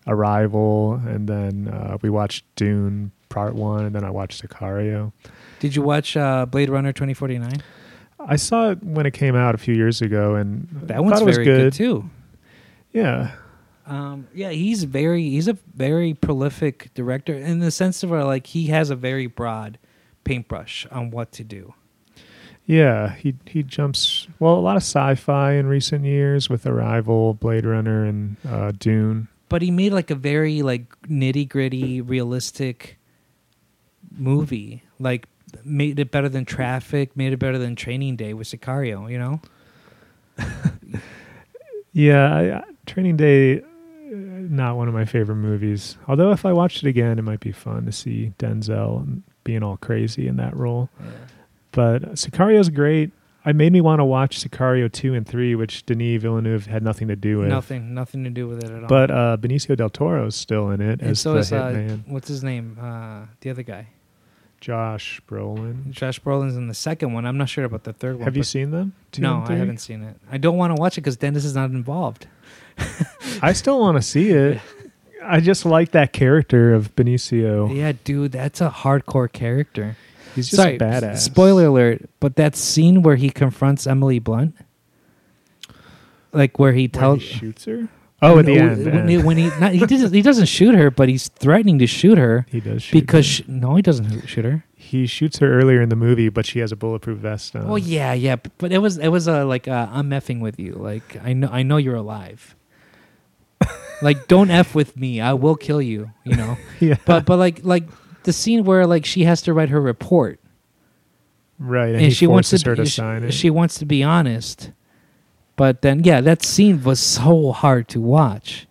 Arrival, and then uh, we watched Dune Part One, and then I watched Sicario. Did you watch uh, Blade Runner 2049? I saw it when it came out a few years ago, and That one's it was very good. good too. Yeah, Um, yeah, he's very he's a very prolific director in the sense of like he has a very broad paintbrush on what to do. yeah. He he jumps well a lot of sci-fi in recent years with Arrival, Blade Runner, and uh, Dune. But he made like a very like nitty gritty, realistic movie. Like made it better than Traffic, made it better than Training Day with Sicario. You know? Yeah, I, I- Training Day, uh, not one of my favorite movies. Although if I watched it again, it might be fun to see Denzel being all crazy in that role. But Sicario's great. I made me want to watch Sicario two and three, which Denis Villeneuve had nothing to do with. Nothing, nothing to do with it at all. But uh, Benicio del Toro's still in it and as so the is uh, hitman. what's his name? Uh, the other guy, Josh Brolin. Josh Brolin's in the second one. I'm not sure about the third one. Have you seen them? No, I haven't seen it. I don't want to watch it because Dennis is not involved. I still want to see it. I just like that character of Benicio. Yeah, dude, that's a hardcore character. He's just Sorry, badass. Spoiler alert, but that scene where he confronts Emily Blunt, like where he tells he shoots her. Oh, at the end. when, he, when he not, he doesn't he doesn't shoot her, but he's threatening to shoot her he does shoot because her. she, no, he doesn't shoot her. he shoots her earlier in the movie, but she has a bulletproof vest on. Oh yeah, yeah, but it was it was a like uh, I'm effing with you. Like I know I know you're alive. Like don't f with me. I will kill you. You know. yeah. But but like like the scene where like she has to write her report right, and, and, he she wants to, her to be- sign it. she wants to be honest. But then yeah, that scene was so hard to watch.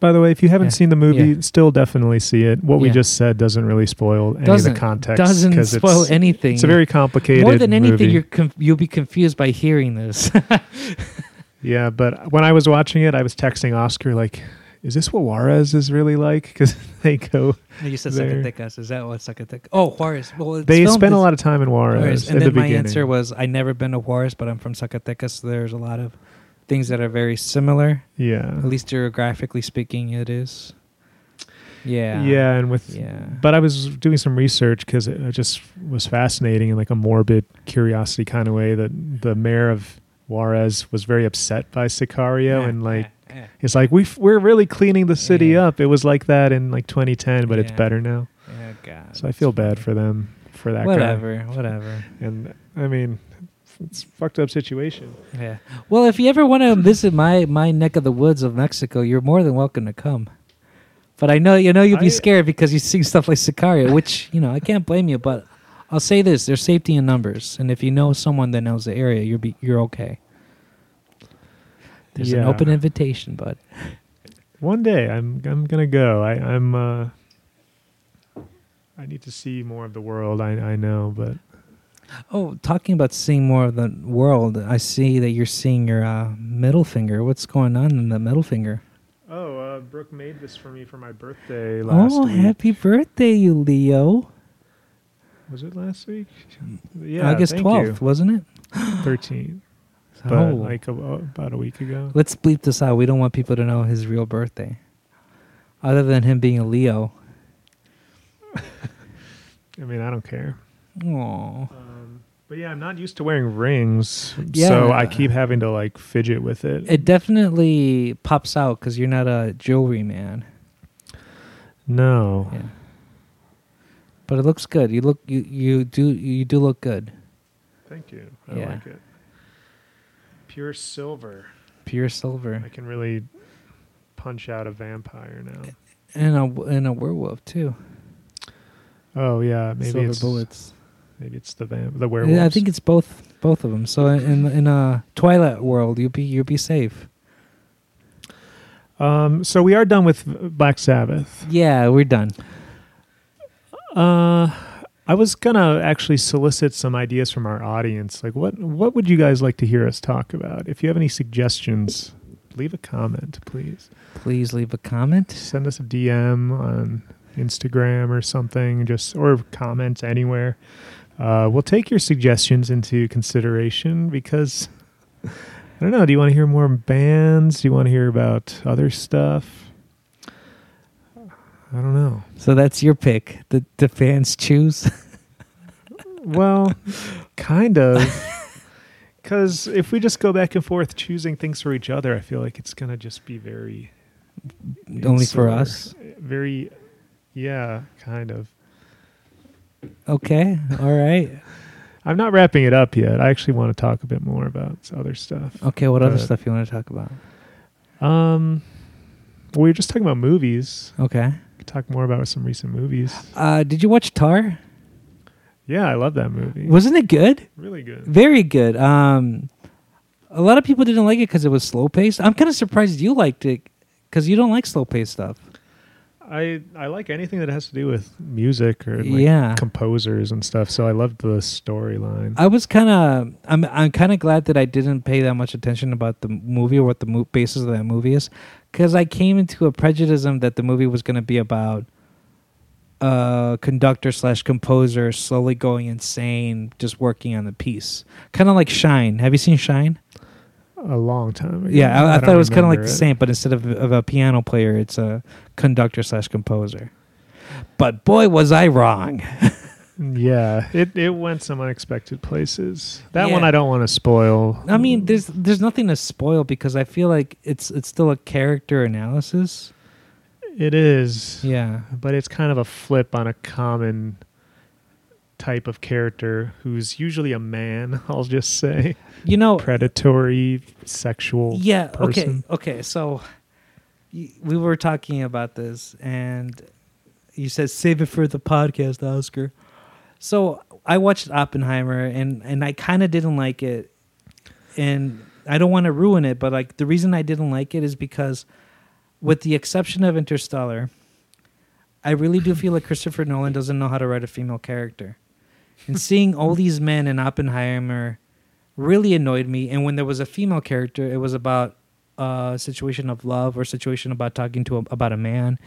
By the way, if you haven't Yeah, seen the movie, yeah. still definitely see it. What we just said doesn't really spoil any Doesn't of the context. It Doesn't spoil it's, anything. It's a very complicated. More than anything, movie. you're conf- you'll be confused by hearing this. Yeah, but when I was watching it, I was texting Oscar like, "Is this what Juarez is really like?" Because they go, you said There. Zacatecas. Is that what Zacatecas? Oh, Juarez. Well, they spend a lot of time in Juarez, Juarez. And then the my beginning. answer was, I never been to Juarez, but I'm from Zacatecas. So there's a lot of things that are very similar. yeah, At least geographically speaking, it is. Yeah. yeah, and with Yeah. But I was doing some research because it it just was fascinating in like a morbid curiosity kind of way that the mayor of Juarez was very upset by Sicario and like Eh. it's like we we're really cleaning the city Yeah. up. It was like that in like 2010, but it's better now. Oh, God. So I feel bad for them for that guy. Whatever. Whatever. And I mean, it's a fucked up situation. Yeah. Well, if you ever want to visit my my neck of the woods of Mexico, you're more than welcome to come. But I know you know you'll be I- scared because you see stuff like Sicario, which you know I can't blame you. But I'll say this: there's safety in numbers, and if you know someone that knows the area, you're be, you're okay. There's an Yeah. open invitation, bud. One day I'm I'm gonna go. I, I'm uh I need to see more of the world. I I know, but Oh, talking about seeing more of the world, I see that you're seeing your uh, middle finger. What's going on in the middle finger? oh, uh, Brooke made this for me for my birthday last oh, week. happy birthday, you Leo! Was it last week? Yeah, August twelfth, wasn't it? you. 13th, but oh, like a, about a week ago. let's bleep this out. We don't want people to know his real birthday, other than him being a Leo. I mean, I don't care. Aww. Um, but yeah, I'm not used to wearing rings, Yeah. so I keep having to like fidget with it. It definitely pops out because you're not a jewelry man. no, Yeah. But it looks good. You look you you do you do look good. thank you. I Yeah. like it. Pure silver. Pure silver I can really punch out a vampire now. and a and a werewolf too. Oh yeah, maybe silver it's bullets. maybe it's the vamp the werewolves. Yeah, I think it's both both of them. So in in a Twilight world, you'll be you'll be safe. Um, so we are done with Black Sabbath. Yeah, we're done. Uh, I was gonna actually solicit some ideas from our audience. Like, what what would you guys like to hear us talk about? If you have any suggestions, leave a comment, please. Please leave a comment. Send us a DM on Instagram or something, just or comment anywhere. Uh, we'll take your suggestions into consideration because I don't know. Do you want to hear more bands? Do you want to hear about other stuff? I don't know. So that's your pick. The the fans choose. Well, kind of. Because if we just go back and forth choosing things for each other, I feel like it's going to just be very. Only for us. Very, yeah, kind of. Okay. All right. I'm not wrapping it up yet. I actually want to talk a bit more about other stuff. Okay. What other stuff you want to talk about? Um, we were just talking about movies. Okay. Could talk more about some recent movies. Uh, did you watch Tar? Yeah, I love that movie. Wasn't it good? really good. Very good. Um, a lot of people didn't like it because it was slow paced. I'm kind of surprised you liked it because you don't like slow paced stuff. I I like anything that has to do with music or like Yeah. composers and stuff. So I loved the storyline. I was kind of I'm I'm kind of glad that I didn't pay that much attention about the movie or what the mo- basis of that movie is, because I came into a prejudice that the movie was going to be about a conductor slash composer slowly going insane, just working on the piece, kind of like Shine. Have you seen Shine? A long time ago. Yeah, I, I, don't thought it was kind of like remember the same, but instead of, of a piano player, it's a conductor slash composer. But boy, was I wrong. Yeah, it it went some unexpected places. That one I don't want to spoil. I mean, there's there's nothing to spoil because I feel like it's it's still a character analysis. it is, Yeah. but it's kind of a flip on a common type of character who's usually a man. I'll just say You know, predatory, sexual. yeah, person. okay. Okay, so we were talking about this and you said save it for the podcast, Oscar. So I watched Oppenheimer and and I kind of didn't like it and I don't want to ruin it, but like the reason I didn't like it is because with the exception of Interstellar, I really do feel like Christopher Nolan doesn't know how to write a female character. And seeing all these men in Oppenheimer really annoyed me. And when there was a female character, it was about a situation of love or situation about talking to a, about a man.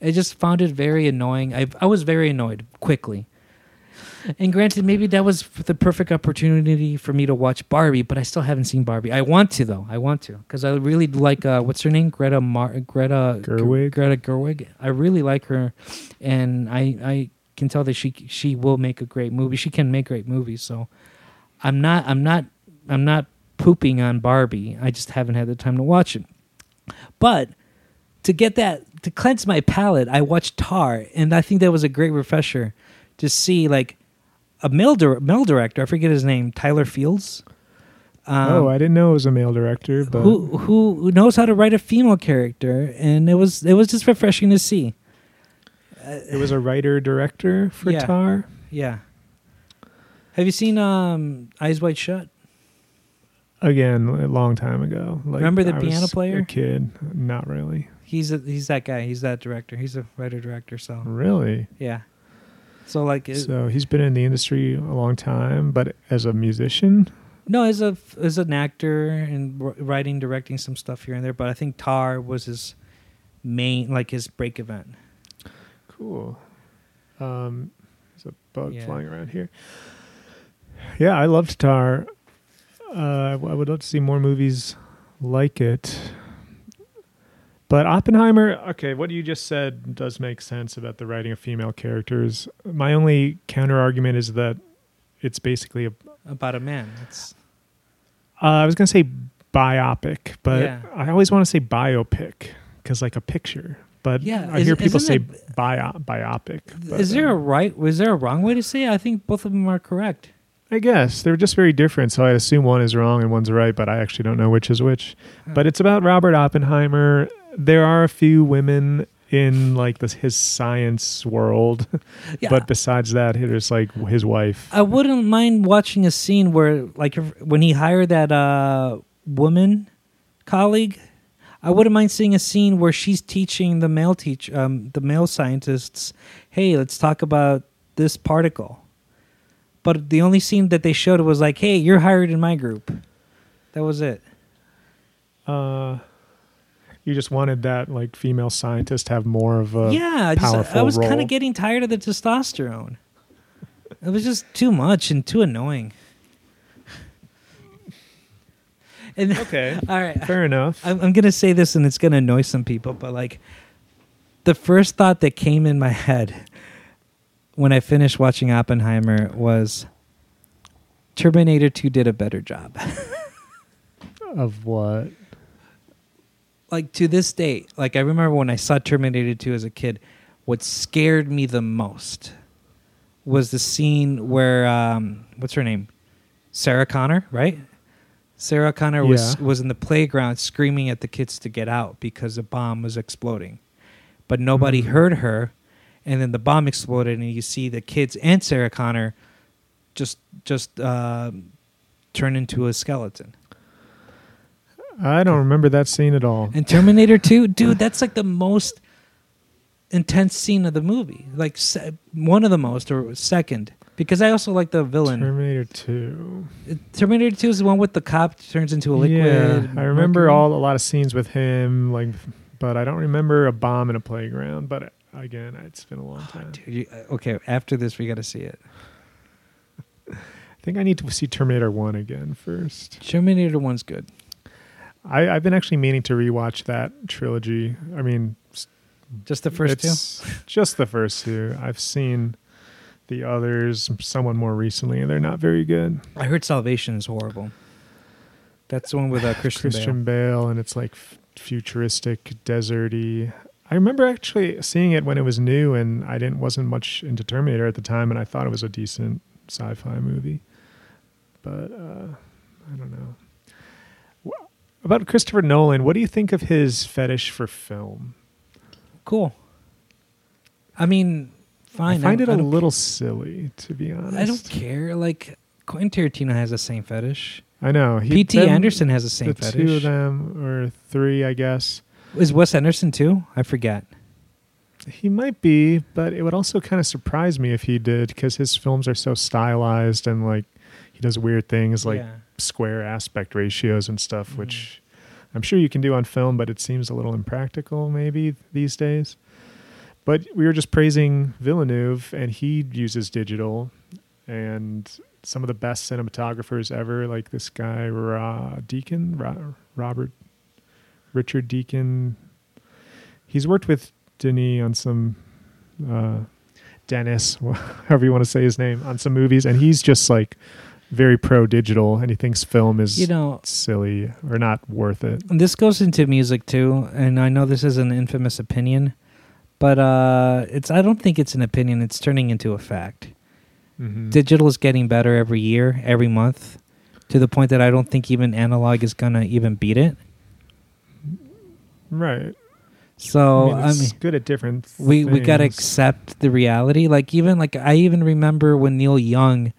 I just found it very annoying. I I was very annoyed quickly. And granted, maybe that was the perfect opportunity for me to watch Barbie, but I still haven't seen Barbie. I want to though. I want to because I really like uh, what's her name, Greta Mar- Greta Gerwig? Greta Gerwig. I really like her, and I I can tell that she she will make a great movie. She can make great movies. So I'm not I'm not I'm not pooping on Barbie. I just haven't had the time to watch it. But to get that to cleanse my palate, I watched Tar, and I think that was a great refresher to see like a male dir- male director. I forget his name, Tyler Fields. Um, oh, I didn't know it was a male director, but who who knows how to write a female character, and it was it was just refreshing to see. It was a writer director for Yeah. Tar. Yeah. Have you seen um, Eyes Wide Shut? Again, a long time ago. Like, Remember the I was piano player? A kid, not really. He's a, he's that guy. He's that director. He's a writer director. So Really. yeah. So like it, So he's been in the industry a long time, but as a musician, no, as a as an actor and writing, directing some stuff here and there. But I think Tar was his main like his break event. Cool. Um, there's a bug Yeah. flying around here. Yeah, I loved Tar. Uh, I would love to see more movies like it. But Oppenheimer, okay, what you just said does make sense about the writing of female characters. My only counter argument is that it's basically a. About a man. It's Uh, I was gonna say biopic, but Yeah. I always want to say biopic because like a picture. But Yeah, I is- hear people say isn't bio, biopic. but, is there a uh, right? Was there a wrong way to say? it? I think both of them are correct. I guess they're just very different, so I assume one is wrong and one's right, but I actually don't know which is which. But it's about Robert Oppenheimer. There are a few women in like this his science world, Yeah. but besides that, there's like his wife. I wouldn't mind watching a scene where, like, when he hired that uh, woman colleague, I wouldn't mind seeing a scene where she's teaching the male teach, um, the male scientists, "Hey, let's talk about this particle." But the only scene that they showed was like, "Hey, you're hired in my group." That was it. Uh, you just wanted that like female scientist to have more of a yeah, just, I was kind of getting tired of the testosterone. It was just too much and too annoying. And okay. all right, Fair enough. I'm, I'm gonna say this, and it's gonna annoy some people, but like, the first thought that came in my head when I finished watching Oppenheimer was, Terminator 2 did a better job. of what? like to this day, like I remember when I saw Terminator 2 as a kid, what scared me the most was the scene where um, what's her name? Sarah Connor, right? Sarah Connor was Yeah. was in the playground screaming at the kids to get out because a bomb was exploding. But nobody Mhm. heard her and then the bomb exploded and you see the kids and Sarah Connor just just uh, turn into a skeleton. I don't remember that scene at all. And Terminator 2, dude, that's like the most intense scene of the movie. Like se- one of the most or second. Because I also like the villain. Terminator 2. Terminator 2 is the one with the cop turns into a liquid. Yeah, I remember all a lot of scenes with him, like, but I don't remember a bomb in a playground. But again, it's been a long time. Dude, you- uh, okay, after this we got to see it. I think I need to see Terminator 1 again first. Terminator 1's good. I, I've been actually meaning to rewatch that trilogy. I mean, Just the first two. just the first two. I've seen the others someone more recently, and they're not very good. I heard Salvation is horrible. That's the one with uh, Christian, Christian Bale. Bale, and it's like f- futuristic, deserty. I remember actually seeing it when it was new, and I didn't wasn't much into Terminator at the time, and I thought it was a decent sci-fi movie. But uh, I don't know. Wh- About Christopher Nolan, what do you think of his fetish for film? Cool. I mean, fine. I find I, it a I don't- little silly, to be honest. I don't care. Like Quentin Tarantino has the same fetish. I know. He, P.T. Anderson has the same the fetish. two of them, or three, I guess. Is Wes Anderson too? I forget. He might be, but it would also kind of surprise me if he did because his films are so stylized and like he does weird things like Yeah. square aspect ratios and stuff, Mhm. which I'm sure you can do on film, but it seems a little impractical maybe these days. But we were just praising Villeneuve, and he uses digital, and some of the best cinematographers ever, like this guy Ra- Deacon, Ra- Robert Richard Deacon. He's worked with Denis on some uh, Dennis, however you want to say his name, on some movies, and he's just like very pro digital, and he thinks film is You know, silly or not worth it. this goes into music too, and I know this is an infamous opinion, but uh, it's I don't think it's an opinion. It's turning into a fact. Mhm. Digital is getting better every year, every month. to the point that I don't think even analog is gonna even beat it. Right. So I mean, I mean, good at different. we we gotta accept the reality. Like even like I even remember when Neil Young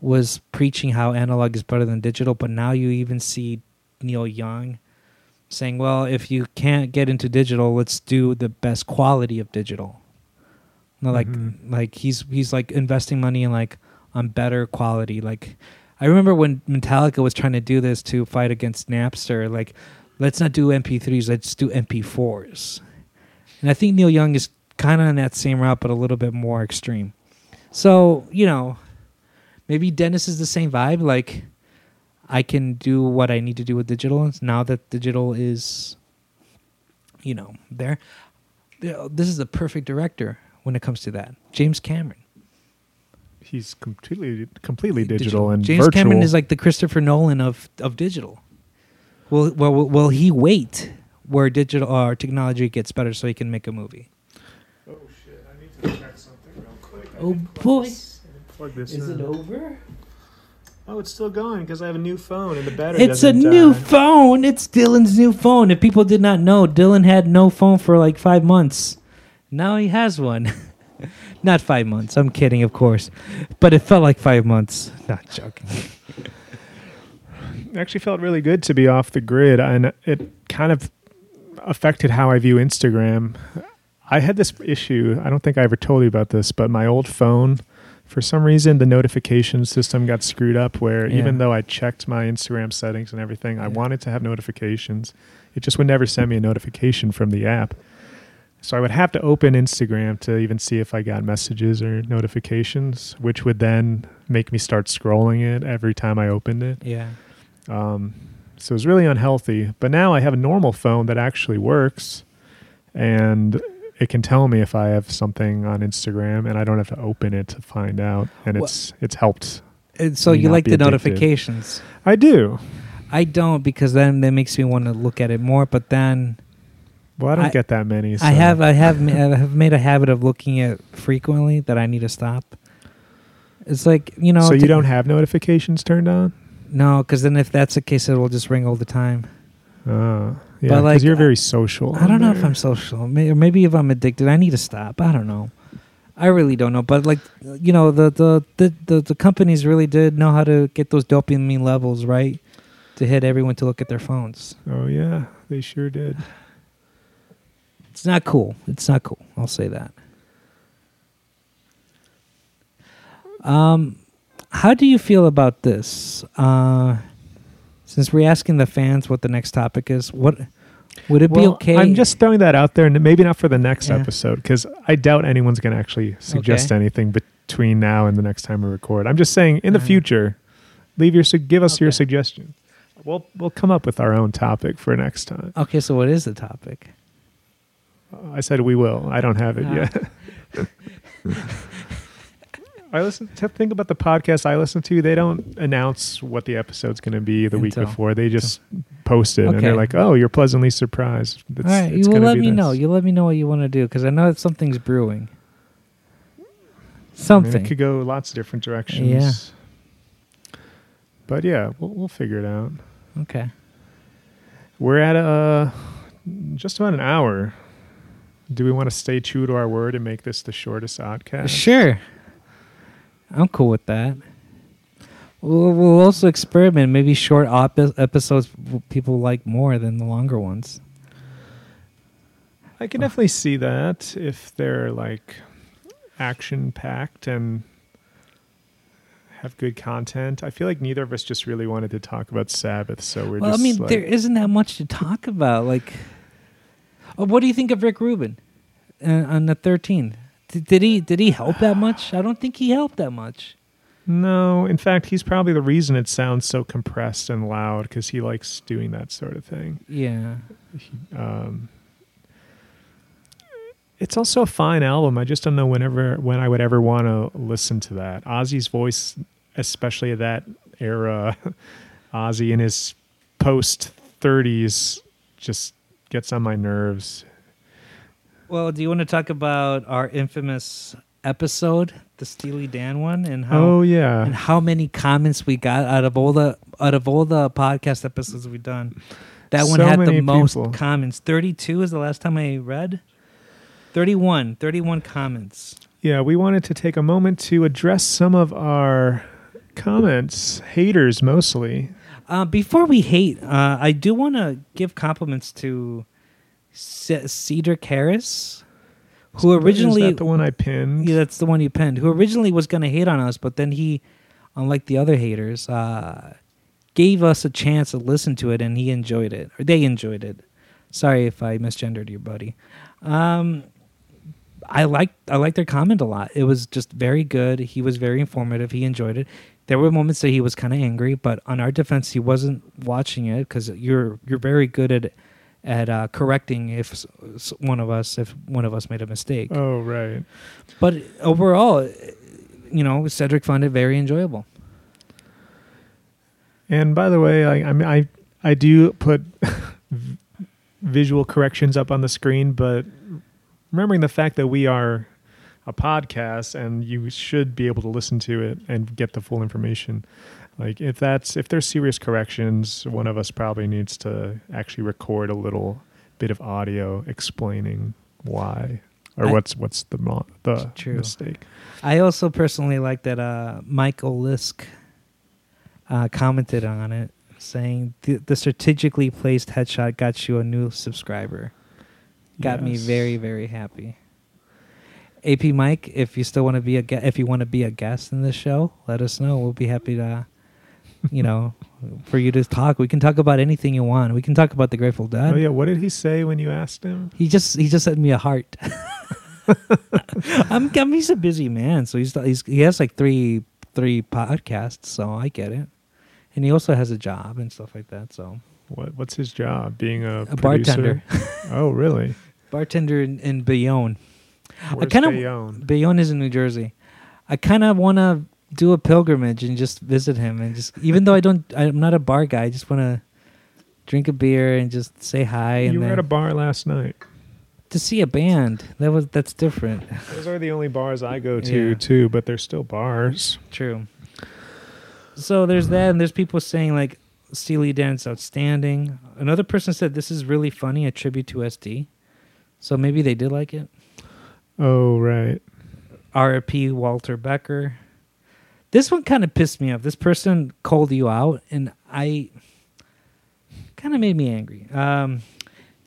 was preaching how analog is better than digital, but now you even see Neil Young saying, "Well, if you can't get into digital, let's do the best quality of digital." No, like Mhm. like he's he's like investing money in like on better quality. Like I remember when Metallica was trying to do this to fight against Napster, like let's not do MP3s, let's do MP4s. And I think Neil Young is kind of on that same route, but a little bit more extreme. So you know, maybe Dennis is the same vibe. Like I can do what I need to do with digital now that digital is, you know, there. This is the perfect director when it comes to that. James Cameron. He's completely completely digital, and James virtual. Cameron is like the Christopher Nolan of of digital. Will will will he wait where digital or technology gets better so he can make a movie? Oh shit! I need to check something real quick. I Oh, boy. this- I didn't plug this Is in. it over? Oh, it's still going because I have a new phone and the battery. It's a doesn't new die. phone. It's Dylan's new phone. If people did not know, Dylan had no phone for like five months. Now he has one. not five months. I'm kidding, of course, but it felt like five months. Not joking. It actually felt really good to be off the grid, and it kind of affected how I view Instagram. I had this issue. I don't think I ever told you about this, but my old phone, for some reason, the notification system got screwed up. Where Yeah. even though I checked my Instagram settings and everything, I wanted to have notifications. It just would never send me a notification from the app. So I would have to open Instagram to even see if I got messages or notifications, which would then make me start scrolling it every time I opened it. Yeah. Um, so it was really unhealthy. But now I have a normal phone that actually works, and it can tell me if I have something on Instagram, and I don't have to open it to find out. And Wha- it's it's helped. And so you like the addicted. notifications. I do. I don't because then that makes me want to look at it more. But then Well, I don't I- get that many. I have I have I have made a habit of looking at frequently that I need to stop. It's like you know. so you to- don't have notifications turned on? No, because then if that's the case, it will just ring all the time. Uh, yeah, But, because like, you're very social. I don't on know if. I'm social. May- maybe if I'm addicted, I need to stop. I don't know. I really don't know. But like, you know, the the the the, the companies really did know how to get those dopamine levels right to hit everyone to look at their phones. Oh yeah, they sure did. It's not cool. It's not cool. I'll say that. Um, how do you feel about this? Uh, since we're asking the fans what the next topic is, what would it be okay? I'm just throwing that out there, and maybe not for the next Yeah. episode, because I doubt anyone's going to actually suggest Okay. anything between now and the next time we record. I'm just saying, in the Uh-huh. future, leave your give us your suggestion. We'll we'll come up with our own topic for next time. okay. So what is the topic? Uh, I said we will. I don't have it Ah. yet. I listen to think about the podcast I listen to. They don't announce what the episode's going to be the week Until- before. They just post it, and Okay. they're like, "Oh, you're pleasantly surprised." It's, All right, it's you will gonna let be me this. know. You let me know what you want to do because I know that something's brewing. I mean, Something. it could go lots of different directions. Yeah. But yeah, we'll we'll figure it out. okay. We're at uh just about an hour. Do we want to stay true to our word and make this the shortest oddcast? Sure. I'm cool with that. We'll, we'll also experiment. Maybe short op- episodes people like more than the longer ones. I can definitely see that if they're like action packed and have good content. I feel like neither of us just really wanted to talk about Sabbath, so we're well, I mean, like, there isn't that much to talk about. Like, oh, what do you think of Rick Rubin uh, on the 13th? Did, did he did he help that much? I don't think he helped that much. No, in fact, he's probably the reason it sounds so compressed and loud because he likes doing that sort of thing. Yeah. He, um, it's also a fine album. I just don't know whenever when I would ever want to listen to that. Ozzy's voice, especially that era, Ozzy in his post thirties, just gets on my nerves. Well, do you want to talk about our infamous episode, the Steely Dan one, and how oh yeah, and how many comments we got out of all the out of all the podcast episodes we've done, that one So had the most people. comments. 32 is the last time I read. 31, 31 comments. Yeah, we wanted to take a moment to address some of our comments, haters mostly. Uh, before we hate, uh, I do want to give compliments to C- Cedric Harris, who originally Is that the one I pinned? Yeah, that's the one you penned. Who originally was going to hate on us, but then he, unlike the other haters, uh, gave us a chance to listen to it, and he enjoyed it, or they enjoyed it. Sorry if I misgendered your buddy. Um, I liked I liked their comment a lot. It was just very good. He was very informative. He enjoyed it. There were moments that he was kind of angry, but on our defense, he wasn't watching it because you're you're very good at at uh, correcting if one of us if one of us made a mistake. Oh, right. But overall, you know, Cedric found it very enjoyable. And by the way, I, I mean, I I do put visual corrections up on the screen, but remembering the fact that we are a podcast and you should be able to listen to it and get the full information. Like if that's if there's serious corrections, one of us probably needs to actually record a little bit of audio explaining why or I- what's what's the mo- the True. mistake. I also personally like that uh, Michael Lisk uh, commented on it, saying the, the strategically placed headshot got you a new subscriber. Got me very very happy. AP Mike, if you still want to be a if you want to be a guest in this show, let us know. We'll be happy to, you know, for you to talk. We can talk about anything you want. We can talk about the Grateful Dead. Oh yeah, what did he say when you asked him? He just he just sent me a heart. I'm, I'm he's a busy man, so he's, he's he has like three three podcasts, so I get it. And he also has a job and stuff like that. So What what's his job? Being a, a bartender, Oh, really? bartender in, in Bayonne. Where's kinda- Bayonne? Bayonne is in New Jersey. I kind of want to do a pilgrimage and just visit him, and just even though I don't, I'm not a bar guy. I just want to drink a beer and just say hi and You were at a bar last night. to see a band. That was that's different. Those are the only bars I go to Yeah. too, but they're still bars. True. So there's that, and there's people saying like Steely Dan's outstanding. Another person said this is really funny, a tribute to SD. So maybe they did like it. Oh, right. RP Walter Becker. This one kind of pissed me off. This person called you out, and I kind of made me angry. Um,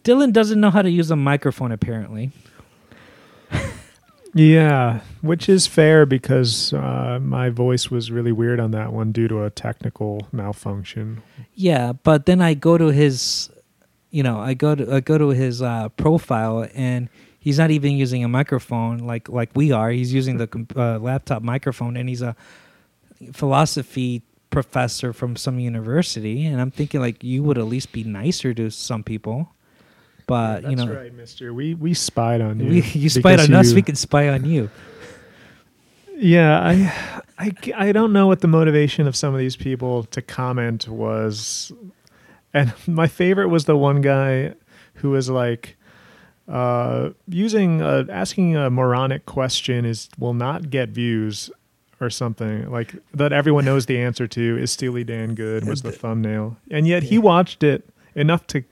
Dylan doesn't know how to use a microphone, apparently. Yeah, which is fair because uh, my voice was really weird on that one due to a technical malfunction. Yeah, but then I go to his, you know, I go to I go to his uh, profile, and he's not even using a microphone like like we are. He's using the uh, laptop microphone, and he's a philosophy professor from some university. And I'm thinking like you would at least be nicer to some people, but That's you know, right, Mister. We we spied on you. we, you spied on us, we can spy on you. Yeah, I, I, I don't know what the motivation of some of these people to comment was. And my favorite was the one guy who was like, uh, using, uh, asking a moronic question is will not get views or something like that everyone knows the answer to is Steely Dan good was the thumbnail. And yet he watched it enough to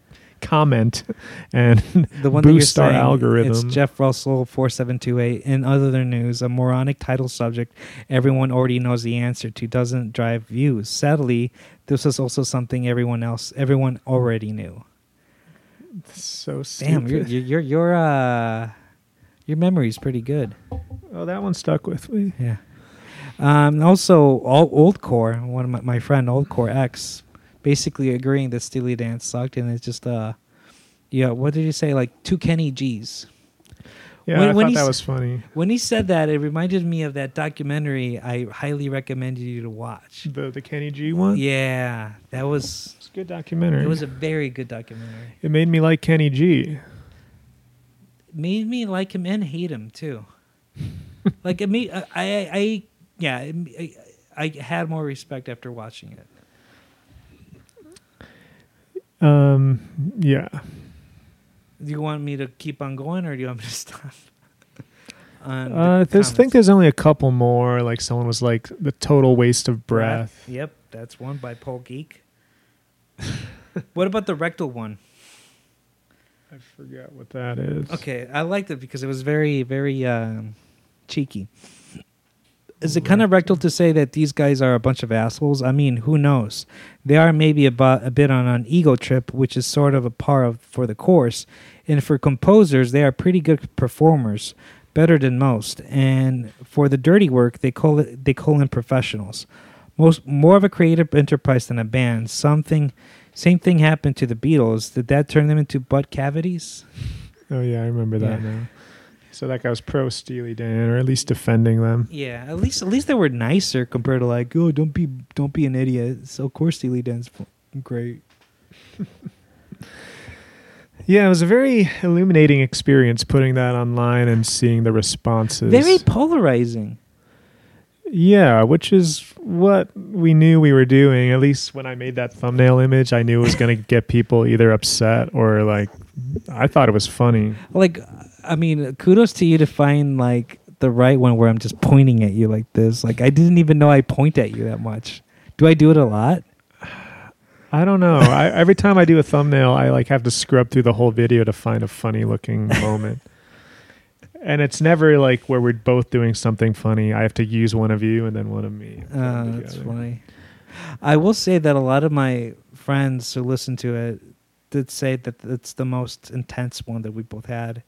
comment and The one that you're our saying, algorithm. It's Jeff Russell four seven two eight. In other news, a moronic title subject everyone already knows the answer to doesn't drive views. Sadly, this is also something everyone else everyone already knew. so Damn, stupid. your your your your uh your memory's pretty good. oh, that one stuck with me. Yeah. Um, also, all old core. One of my, my friend Old Core X, basically agreeing that Steely Dan sucked, and it's just uh, yeah. What did you say? Like two Kenny G's. Yeah, When- I when thought that was funny. When he said that, it reminded me of that documentary I highly recommended you to watch. The the Kenny G one. Yeah, that was it's a good documentary. it was a very good documentary. it made me like Kenny G. made me like him and hate him too. like it I I, I yeah I, I had more respect after watching it. Um, yeah. Do you want me to keep on going or do you want me to stop? Uh, I think there's only a couple more. Like someone was like the total waste of breath. Yep, that's one by Paul Geek. what about the rectal one? I forget what that is. Okay, I liked it because it was very, very um, cheeky. Is it kind of rectal to say that these guys are a bunch of assholes? I mean, who knows? They are maybe about a bit on an ego trip, which is sort of a par of, for the course. And for composers, they are pretty good performers, better than most. And for the dirty work, they call it they call in professionals. Most more of a creative enterprise than a band. Something, same thing happened to the Beatles. Did that turn them into butt cavities? Oh yeah, I remember that Yeah. now. So that guy was pro Steely Dan, or at least defending them. Yeah, at least at least they were nicer compared to like, oh, don't be don't be an idiot. So of course Steely Dan's great. Yeah, it was a very illuminating experience putting that online and seeing the responses. Very polarizing. Yeah, which is what we knew we were doing. At least when I made that thumbnail image, I knew it was going to get people either upset or like I thought it was funny. Like, I mean, kudos to you to find like the right one where I'm just pointing at you like this. Like I didn't even know I point at you that much. Do I do it a lot? I don't know. I, every time I do a thumbnail, I like have to scrub through the whole video to find a funny looking moment. And it's never like where we're both doing something funny. I have to use one of you and then one of me. Uh, that's funny. I will say that a lot of my friends who listen to it did say that it's the most intense one that we both had.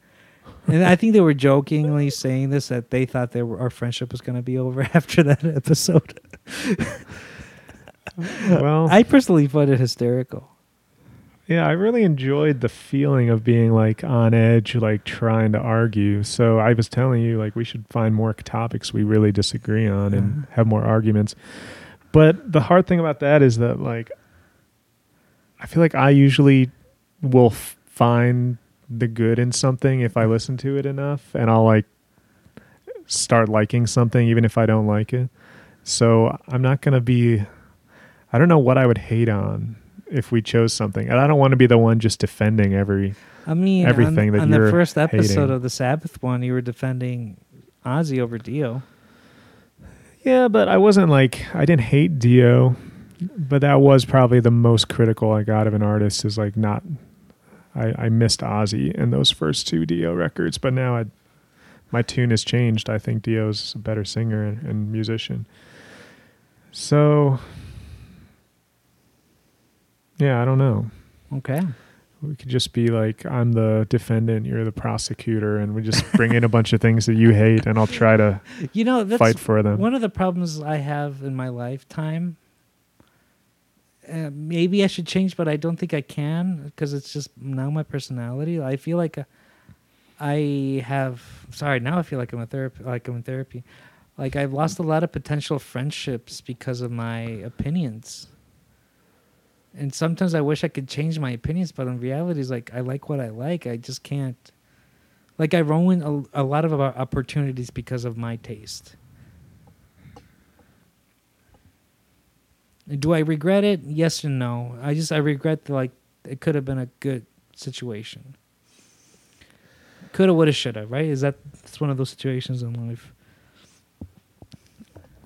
And I think they were jokingly saying this that they thought they were, our friendship was going to be over after that episode. Well, I personally find it hysterical. Yeah, I really enjoyed the feeling of being like on edge, like trying to argue. So I was telling you, like, we should find more topics we really disagree on and have more arguments. But the hard thing about that is that, like, I feel like I usually will f- find the good in something if I listen to it enough, and I'll like start liking something even if I don't like it. So I'm not gonna be. I don't know what I would hate on if we chose something, and I don't want to be the one just defending every. I mean, Everything on, that on the you're first episode hating. of the Sabbath one, you were defending Ozzy over Dio. Yeah, but I wasn't like I didn't hate Dio, but that was probably the most critical I got of an artist is like not. I, I missed Ozzy in those first two Dio records, but now I, my tune has changed. I think Dio's a better singer and, and musician. So, yeah, I don't know. Okay. We could just be like, I'm the defendant, you're the prosecutor, and we just bring in a bunch of things that you hate, and I'll try to You know, that's fight for them. one of the problems I have in my lifetime. Uh, maybe I should change, but I don't think I can because it's just now my personality. I feel like uh, I have. Sorry, now I feel like I'm a therapy. Like I'm in therapy. Like I've lost a lot of potential friendships because of my opinions. And sometimes I wish I could change my opinions, but in reality, it's like I like what I like. I just can't. Like I ruin a, a lot of opportunities because of my taste. Do I regret it? Yes and no. I just I regret that like it could have been a good situation. Coulda, woulda, shoulda. Right? Is that it's one of those situations in life?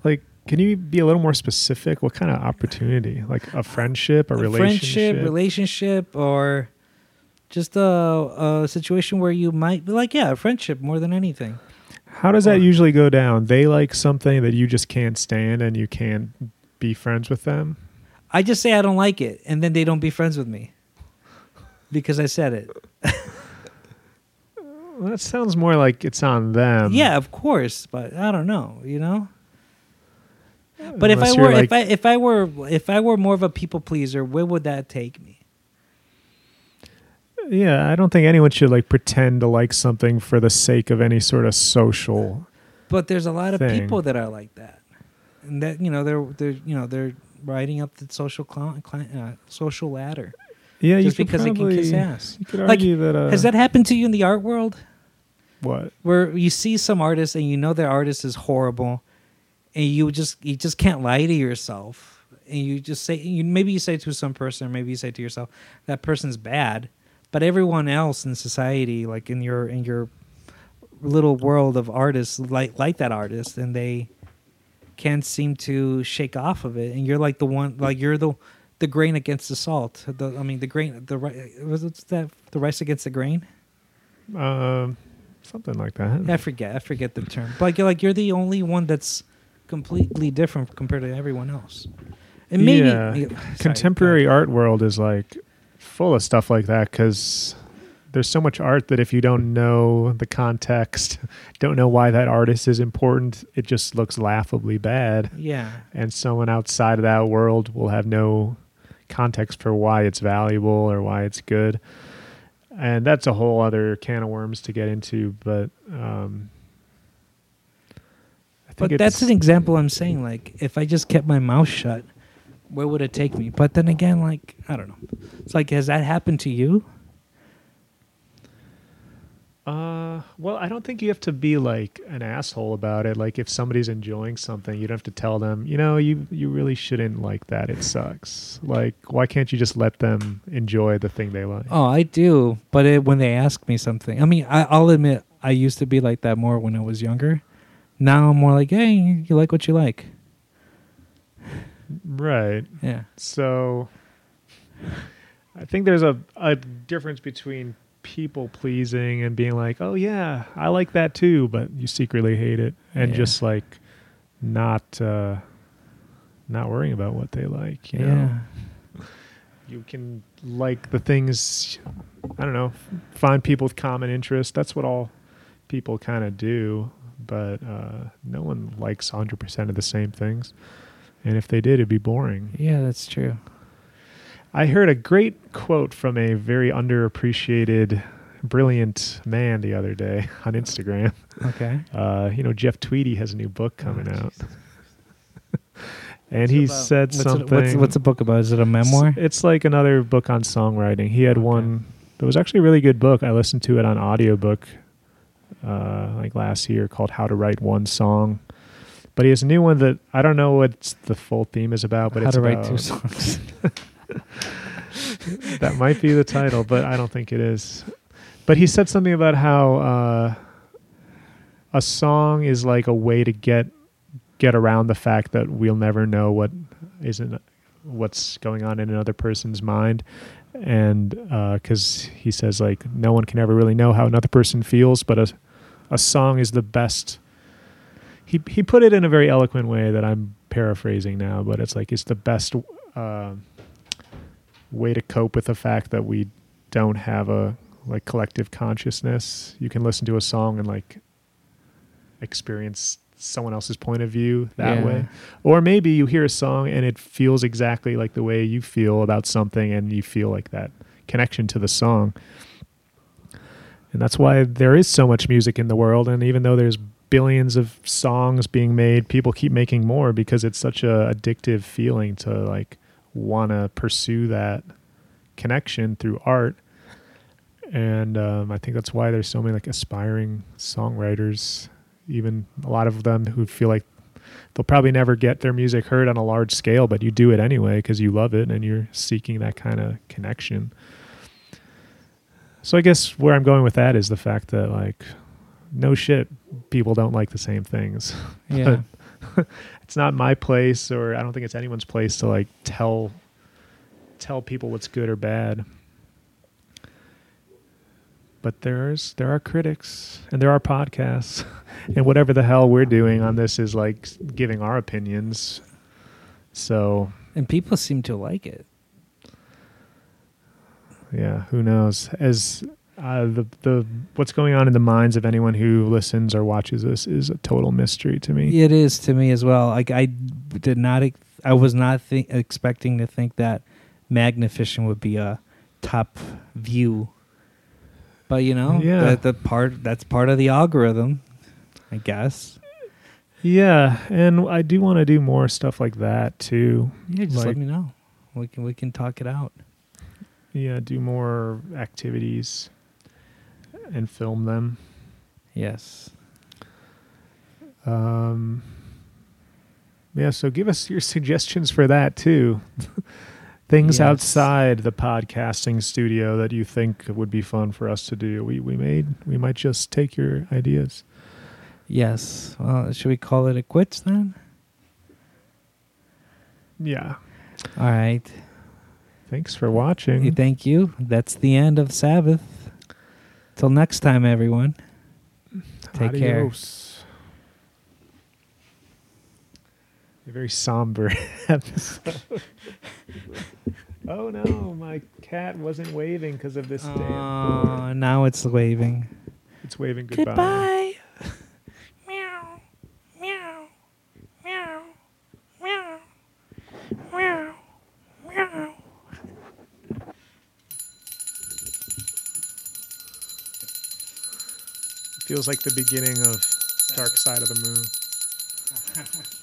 Like, can you be a little more specific? What kind of opportunity? Like a friendship, a, relationship? friendship, relationship, or just a, a situation where you might be like, yeah, a friendship more than anything. How does that usually go down? They like something that you just can't stand, and you can't be friends with them. I just say I don't like it, and then they don't be friends with me because I said it. Well, that sounds more like it's on them. yeah, of course, but I don't know. You know. But if I were like, if I if I were if I were more of a people pleaser, where would that take me? yeah, I don't think anyone should like pretend to like something for the sake of any sort of social. But there's a lot of Thing. people that are like that, and that you know they're they're you know they're riding up the social cl- cl- uh, social ladder Yeah, just you could because they can kiss probably- ass. You could Like, that. Uh, Has that happened to you in the art world, what? where you see some artist and you know their artist is horrible, and you just you just can't lie to yourself, and you just say you maybe you say to some person or maybe you say to yourself that person's bad, but everyone else in society, like in your in your little world of artists like like that artist, and they can't seem to shake off of it. And you're like the one, like you're the the grain against the salt. The, I mean, the grain, the was it that the rice against the grain? Um, something like that. I forget. I forget the term. But like you're like you're the only one that's completely different compared to everyone else. And maybe Yeah. Sorry, Contemporary art world is like full of stuff like that because there's so much art that if you don't know the context, don't know why that artist is important, it just looks laughably bad. Yeah. And someone outside of that world will have no context for why it's valuable or why it's good. And that's a whole other can of worms to get into, but um, I think But that's an example I'm saying. Like, if I just kept my mouth shut, where would it take me? But then again, like, I don't know. It's like, has that happened to you? Uh, well, I don't think you have to be like an asshole about it. Like if somebody's enjoying something, you don't have to tell them, you know, you you really shouldn't like that. It sucks. Like why can't you just let them enjoy the thing they like? Oh, I do. But it, when they ask me something, I mean, I, I'll admit I used to be like that more when I was younger. Now I'm more like, hey, you like what you like. Right. Yeah. So I think there's a a difference between people pleasing and being like, "Oh yeah, I like that too," but you secretly hate it and Yeah. just like not uh not worrying about what they like, you know. yeah. you can like the things i don't know find people with common interest that's what all people kind of do but uh, no one likes 100% of the same things and if they did it'd be boring Yeah, that's true. I heard a great quote from a very underappreciated brilliant man the other day on instagram Okay. uh, you know jeff tweedy has a new book coming Oh, out and he about- said what's something It, what's, what's the book about? Is it a memoir? It's like another book on songwriting. He had Okay. one that was actually a really good book. I listened to it on audiobook uh like last year called How to Write One Song. But he has a new one that I don't know what the full theme is about, but How it's to write two songs. that might be the title, but I don't think it is. But he said something about how uh, a song is like a way to get get around the fact that we'll never know what isn't what's going on in another person's mind, and because he says like no one can ever really know how another person feels, but a a song is the best. He he put it in a very eloquent way that I'm paraphrasing now, but it's like it's the best. Uh, way to cope with the fact that we don't have a like collective consciousness. You can listen to a song and like experience someone else's point of view that Yeah. way. Or maybe you hear a song and it feels exactly like the way you feel about something and you feel like that connection to the song. And that's why there is so much music in the world and even though there's billions of songs being made, people keep making more because it's such a addictive feeling to like want to pursue that connection through art. And um, i think that's why there's so many like aspiring songwriters even a lot of them who feel like they'll probably never get their music heard on a large scale but you do it anyway because you love it and you're seeking that kind of connection. So i guess where i'm going with that is the fact that like no shit people don't like the same things. Yeah. it's not my place or I don't think it's anyone's place to like tell tell people what's good or bad. But there's there are critics and there are podcasts and whatever the hell we're doing on this is like giving our opinions. So, and people seem to like it. yeah, who knows? As uh, the the what's going on in the minds of anyone who listens or watches this is a total mystery to me. It is to me as well. Like I did not, I was not thi- expecting to think that Magnificent would be a top view. But you know, Yeah. the, the part that's part of the algorithm, I guess. Yeah, and I do want to do more stuff like that too. Yeah, just Like- let me know. We can we can talk it out. Yeah, do more activities and film them. Yes. Um, yeah, so give us your suggestions for that too. things Yes. outside the podcasting studio that you think would be fun for us to do. We we made we might just take your ideas. Yes. Well, should we call it a quits then? Yeah. All right. Thanks for watching. Thank you. That's the end of Sabbath. Till next time, everyone. Take care. A very somber episode. oh no, my cat wasn't waving because of this damn cord. Oh, now it's waving. It's waving goodbye. meow, meow, meow, meow, meow, meow. Feels like the beginning of Dark Side of the Moon.